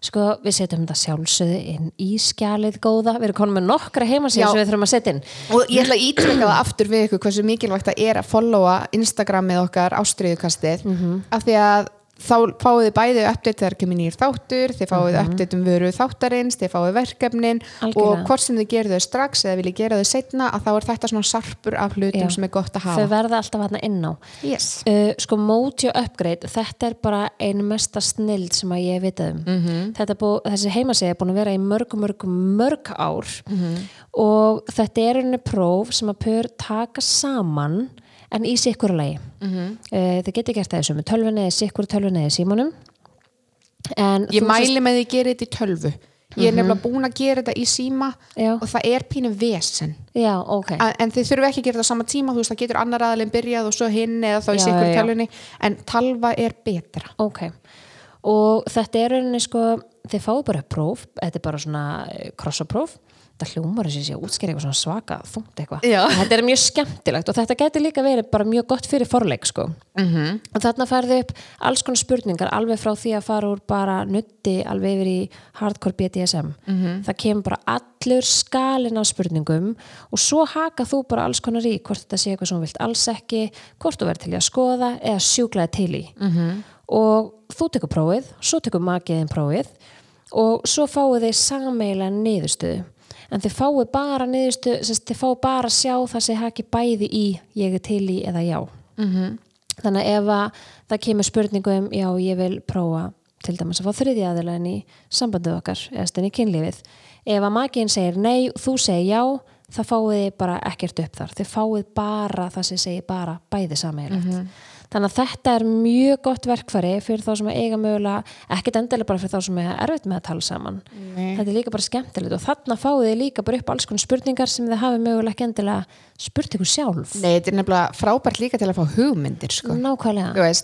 sko við setjum þetta sjálfsögðu inn í skjalið góða, við erum konum með nokkra heimasíður Já. sem við þurfum að setja inn og ég ætla að ítreka það aftur við ykkur hversu mikilvægt það er að followa Instagramið okkar ástriðukastið mm -hmm. af því að þá fáið þið bæði update þegar kemur nýr þáttur þið fáið mm update um vöru þáttarins þið fáið verkefnin Algjörlega. og hvort sem þið gerir þau strax eða viljið gera þau setna að þá er þetta svona sarpur af hlutum Já. sem er gott að þau hafa verða alltaf hérna inn á yes. uh, sko Mojo Upgrade þetta er bara ein mesta snild sem að ég vitað um Mhm. þetta er búið, þessi heimasíða er búin að vera í mörg, mörg, mörg ár Mhm. og þetta er henni próf sem að pör taka saman en í sikkur lagi. Mhm. uh, þið getur gert það í sömu tölvunni eða sikkur tölvunni eða símanum. En ég mæli með því að gera þetta í tölvu. Ég er nefnilega búin að gera þetta í síma Já. og það er pínu vesen. Já, ok. En, þið þurfum ekki að gera þetta á sama tíma þú veist það getur annar aðalinn byrjað og svo hinn eða þá í sikkur tölvunni en talva er betra. Ok, og þetta er rauninni sko, þið fáið bara próf, þetta er bara svona eh, krossapróf, þetta hljómar þessi sé að útskýra eitthvað svona svaka, þungt eitthvað. Þetta er mjög skemmtilegt og þetta getur líka verið bara mjög gott fyrir forleik sko. -hmm. Og þarna færðu upp alls konar spurningar alveg frá því að fara úr bara nutti alveg yfir í hardcore BDSM. -hmm. Það kemur bara allur skalinn af spurningum og svo haka þú bara alls konar í hvort þetta sé eitthvað sem þú vilt alls ekki, hvort þú verður til í að skoða eða sjúklaði til í. -hmm. Og þú tekur prófið, svo tekur makiðin prófið og svo fáið þið sameiginlega niðurstöðu en þið fáið bara sagt, þið fáið bara að sjá það sem haki bæði í ég er til í eða já. -hmm. þannig ef að það kemur spurningu um já ég vil prófa til dæmis að fá þriðja aðeins í sambandið okkar eða stenni kynlífið. Ef að makiðin segir nei, þú segir já það fáið þið bara ekkert upp þar. Þið fáið bara það sem segir bara bæði sameigilegt þannig að þetta er mjög gott verkfæri fyrir þá sem að eiga mögulega ekkit endilega bara fyrir þá sem er erfitt með að tala saman Nei. þetta er líka bara skemmtilegt og þarna fáið þið líka bara upp alls konar spurningar sem þið hafi mögulega ekki endilega spurt ykkur sjálf Nei, þetta er nefnilega frábært líka til að fá hugmyndir sko. nákvæmlega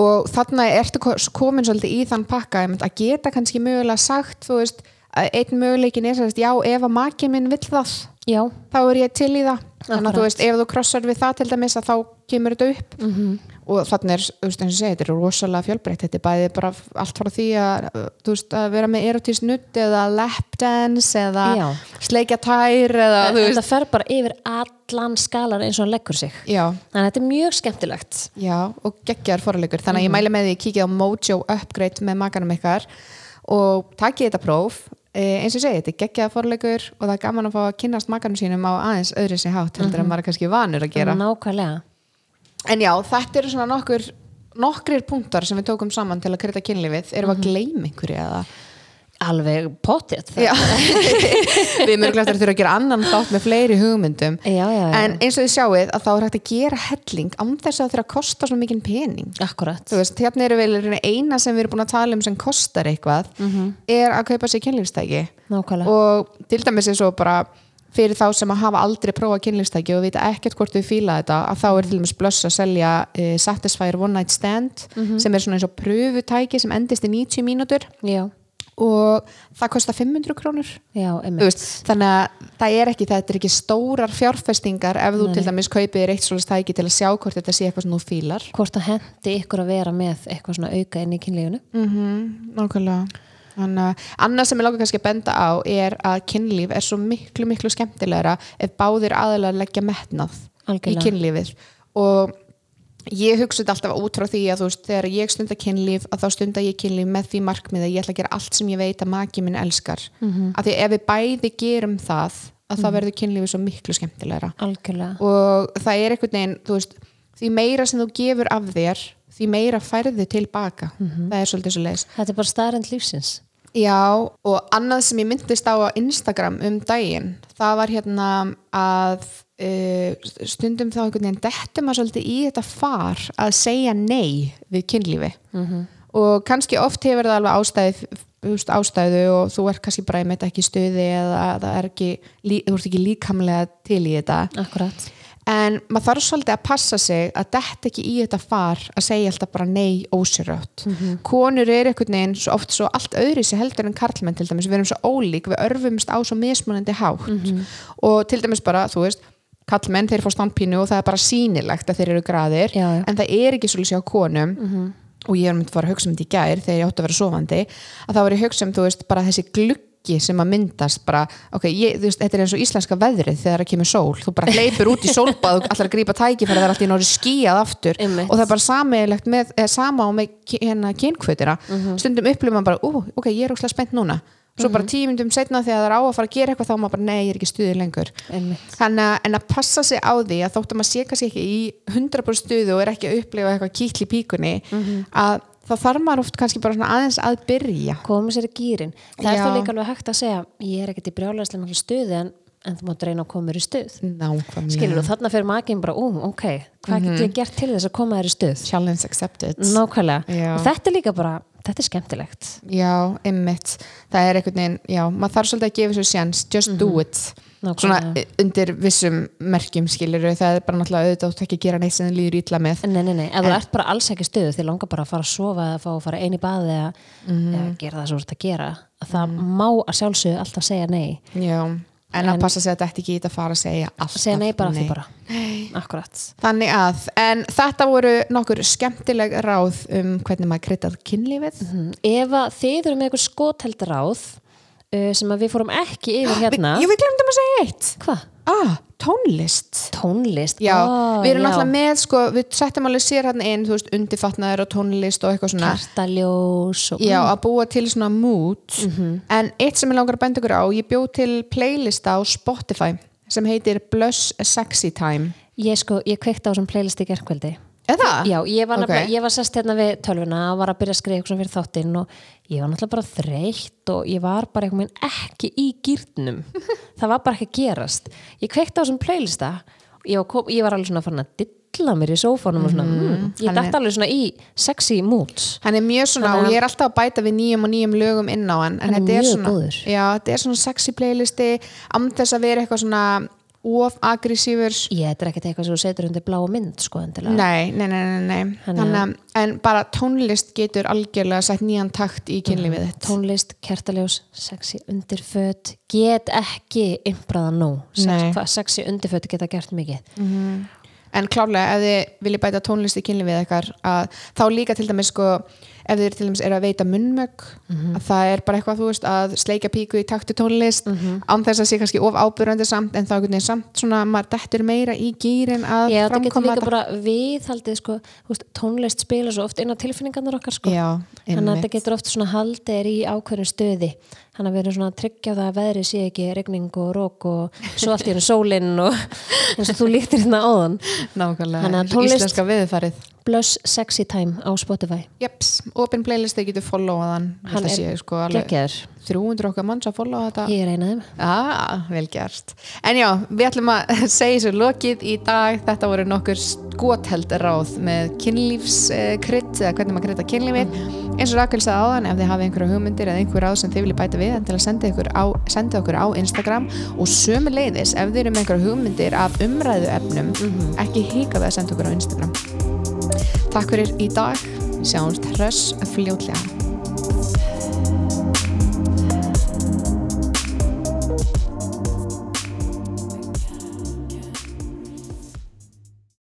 og þarna ertu ko- komin svolítið í þann pakka að geta kannski mögulega sagt þú veist, að einn möguleikin er sérst, já, ef að maki minn vill það já, þá er ég til í það þannig að Akkurat. þú veist, ef þú krossar við það til dæmis að þá kemur þetta upp. Mhm. -hmm. og þannig er, þú veist, eins og segja, þetta er rosalega fjölbreytt. Þetta er bæði bara allt frá því að þú veist, að vera með erotísk nutt eða lap dance eða Já. sleikja tær eða, þú þetta veist, fer bara yfir allan skalar eins og hann leggur sig. Já. Þannig að þetta er mjög skemmtilegt. Já, og geggjar forleikur. Þannig Mhm. að ég mæli með því að kíkja á Mojo Upgrade með makanum ykkar. Og takið þetta próf. Eh, eins og segi, þetta er geggjar forleikur og það er gaman að fá að kynnast makanum sínum á aðeins öðru sér hátt heldur en maður er kannski vanur að gera. Nákvæmlega en já, þetta eru svona nokkur nokkrir punktar sem við tókum saman til að krydda kynlífið, erum við að gleyma einhverju eða? Alveg potið við glætt að þurfa að gera annan þátt með fleiri hugmyndum. Já, já, já. en eins og þið sjáuð að þá er hægt að gera helling án þess að það þurfa að kosta svona mikinn pening. Akkurat. Veist, hérna eru rauninni eina sem við erum búin að tala um sem kostar eitthvað er að kaupa sér kynlífstæki. Og til dæmis eins og bara fyrir þá sem að hafa aldrei prófað kynlífstæki og vita ekkert hvort við fíla þetta að þá er til dæmis blöss að selja uh, Satisfyer One Night Stand sem er svona eins og pröfutæki sem endist í 90 mínútur. Já, og það kostar 500 krónur. Já, veist, þannig að það er ekki þetta er ekki stórar fjárfestingar ef þú til dæmis kaupir eitt svolítið tæki til að sjá hvort þetta sé eitthvað sem þú fílar. Hvort að hendi ykkur að vera með eitthvað svona auka inn í kynlífinu. Mm nákvæmlega. Þannig að annað sem ég láka kannski að benda á er að kynlíf er svo miklu miklu skemmtilegra ef báðir aðalega leggja metnað í Algjörlega. kynlífið og ég hugsa þetta alltaf út frá því að þú veist þegar ég stunda kynlíf að þá stunda ég kynlíf með því markmið að ég ætla að gera allt sem ég veit að maki minn elskar mm. -hmm. að því ef við bæði gerum það að þá verður kynlífið svo miklu skemmtilegra algjörlega og það er einhvern veginn veist, því meira sem þú gefur af þér því meira færðu tilbaka það er svolítið svo leis þetta er bara staðrænt lífsins. Já, og annað sem ég myndist á á Instagram um daginn, það var hérna að uh, stundum þá einhvern veginn dettum að svolítið í þetta far að segja nei við kynlífi. Og kannski oft hefur það alveg ástæð, þú veist, ástæðu og þú er kannski bara einmitt ekki í stuði eða það er ekki, þú ert ekki líkamlega til í þetta. Akkurat en maður þarf svolítið að passa sig að detta ekki í þetta far að segja alltaf bara nei ósérögt konur er einhvern veginn svo oft svo allt öðri sér heldur en karlmenn til dæmis. Við erum svo ólík, við örfumst á svo mismunandi hátt. Og til dæmis bara þú veist, karlmenn þeir fá standpínu og það er bara sýnilegt að þeir eru graðir Já, já. en það er ekki svolítið á konum. Og ég er myndið að fara að hugsa um þetta í gær þegar ég átti að vera sofandi að þá var ég hugsa um, þú veist, bara þessi gluggi sem að myndast bara, ok, ég, veist, þetta er eins og íslenska veðrið þegar það kemur sól, þú bara hleypur út í sólbað og allar grípa tækifæri það er alltaf í nári skíjað aftur. Einmitt. og það er bara sameiglegt með, eða sama á með hérna kynkvötina, stundum upplifum maður bara, ú, ok, ég er óslega spennt núna. Svo bara tíu myndum setna þegar það er á að fara að gera eitthvað þá maður bara, nei, ég er ekki stuðið lengur. Að, en að passa sig á því að þótt að maður sé kannski ekki í 100% stuðu og er ekki að upplifa eitthvað kýtl í píkunni að þá þarf maður oft kannski bara aðeins að byrja. Komið sér í gýrin það er Já. þá líka alveg hægt að segja ég er ekkert í brjálæðislega stuði en, en þú mátt reyna að koma mér í stuð. Skilur og þarna fyrir makin bara, ú, ok hvað get ég gert til þess að koma þér í stuð? Challenge accepted. Þetta er líka bara þetta er skemmtilegt. Já, ymmit Það er einhvern veginn, já, maður þarf svolítið að gefa sér sjans just do it. Nákvæmlega. Svona eh, undir vissum merkjum skilur það er bara náttúrulega auðvitað þú ekki að gera neitt sem þið líður ítla með. Nei, nei, nei, ef þú ert bara alls ekki stuð því langar bara að fara að sofa eða fá að fara einu í baði eða, eða gera það svo að gera að það má að sjálfsögðu alltaf segja nei. Já, en, að passa að þetta ekki í þetta fara að segja alltaf segja nei bara því bara. Akkurat Þannig að, en þetta voru nokkur skemmtileg ráð um hvernig maður kryddað kynlífið. Mm, ef að þið eru með sem að við fórum ekki yfir hérna Jú, við glemdum að segja eitt. hvað? Ah, tónlist. tónlist Já, Ó, við erum já. náttúrulega með, sko, við settum alveg sér hann inn, þú veist, undirfatnaður og tónlist og eitthvað svona. kartaljós og Já, að búa til svona mood. Mhm. En eitt sem ég langar að benda ykkur á, ég bjó til playlista á Spotify sem heitir Blush Sexy Time. ég sko, ég kveikti á þessum playlist í gerkveldi Eða? Já, ég var, Ok. okay. ég var sest hérna við tölvuna og var að byrja að skrifa eitthvað fyrir þáttinn og ég var náttúrulega bara þreytt og ég var bara einhvern veginn ekki í gýrnum það var bara ekki að gerast ég kveikti á þessum playlista ég var, ég var alveg svona farin að drulla mér í sófanum og svona, mm, ég er- dætt alveg svona í sexy moods hann er mjög svona að- og ég er alltaf að bæta við nýjum og nýjum lögum inn á hann en Hann er þetta er mjög svona, já, þetta er svona sexy playlisti án þess að vera eitthvað svona of aggressífur ég, þetta er ekkert eitthvað sem þú setur undir blá mynd sko endilega. Nei, nei, nei, nei. Þannig að- en bara tónlist getur algjörlega sett nýjan takt í kynlífið þitt. Tónlist, kertaljós, sexy undirföt get ekki impraða nú. Sex, sexy undirföt geta gert mikið. En klálega ef þið viljið bæta tónlist í kynlífið ykkar að þá líka til dæmis sko ef þið til dæmis eru að veita munnmögg Mhm. að það er bara eitthvað þú veist að sleika píku í taktu tónlist. Án þess að sé kannski of ábyrrandi samt en þá veginn samt svona maður dettur meira í gýrin að Já, framkoma þetta. viðhaldið sko, veist, tónlist spila svo oft inn á tilfinningarnar okkar sko. Já, þannig að þetta getur oft svona haldið í ákveðin stöði. Þannig að við erum svona að tryggja það að veðrið sé ekki regning og rók og svo allt í hennu sólinn og eins og þú líktir hérna áðan. Nákvæmlega, íslenska viðfarið Blöss Sexy Time á Spotify Jeps, open playlist, þið getur followað hann er sé sko alveg geggjaður. 300 okkar manns að followa þetta ég er eina af þeim Ah, vel gert. En já, við ætlum að segja svo lokið í dag. Þetta voru nokkur skotheld ráð með kynlífskrydd eða hvernig maður krydda kynlífið. Eins og Rakel sagði áðan, ef þið hafið einhverja hugmyndir eða einhver ráð sem þið viljið bæta við, til að senda, ykkur á, senda okkur á Instagram og sömuleiðis ef þið eru með einhverja hugmyndir af umræðu efnum, ekki hika það að senda okkur á Instagram. Takk fyrir í dag. Sjáumst hress fljótlega.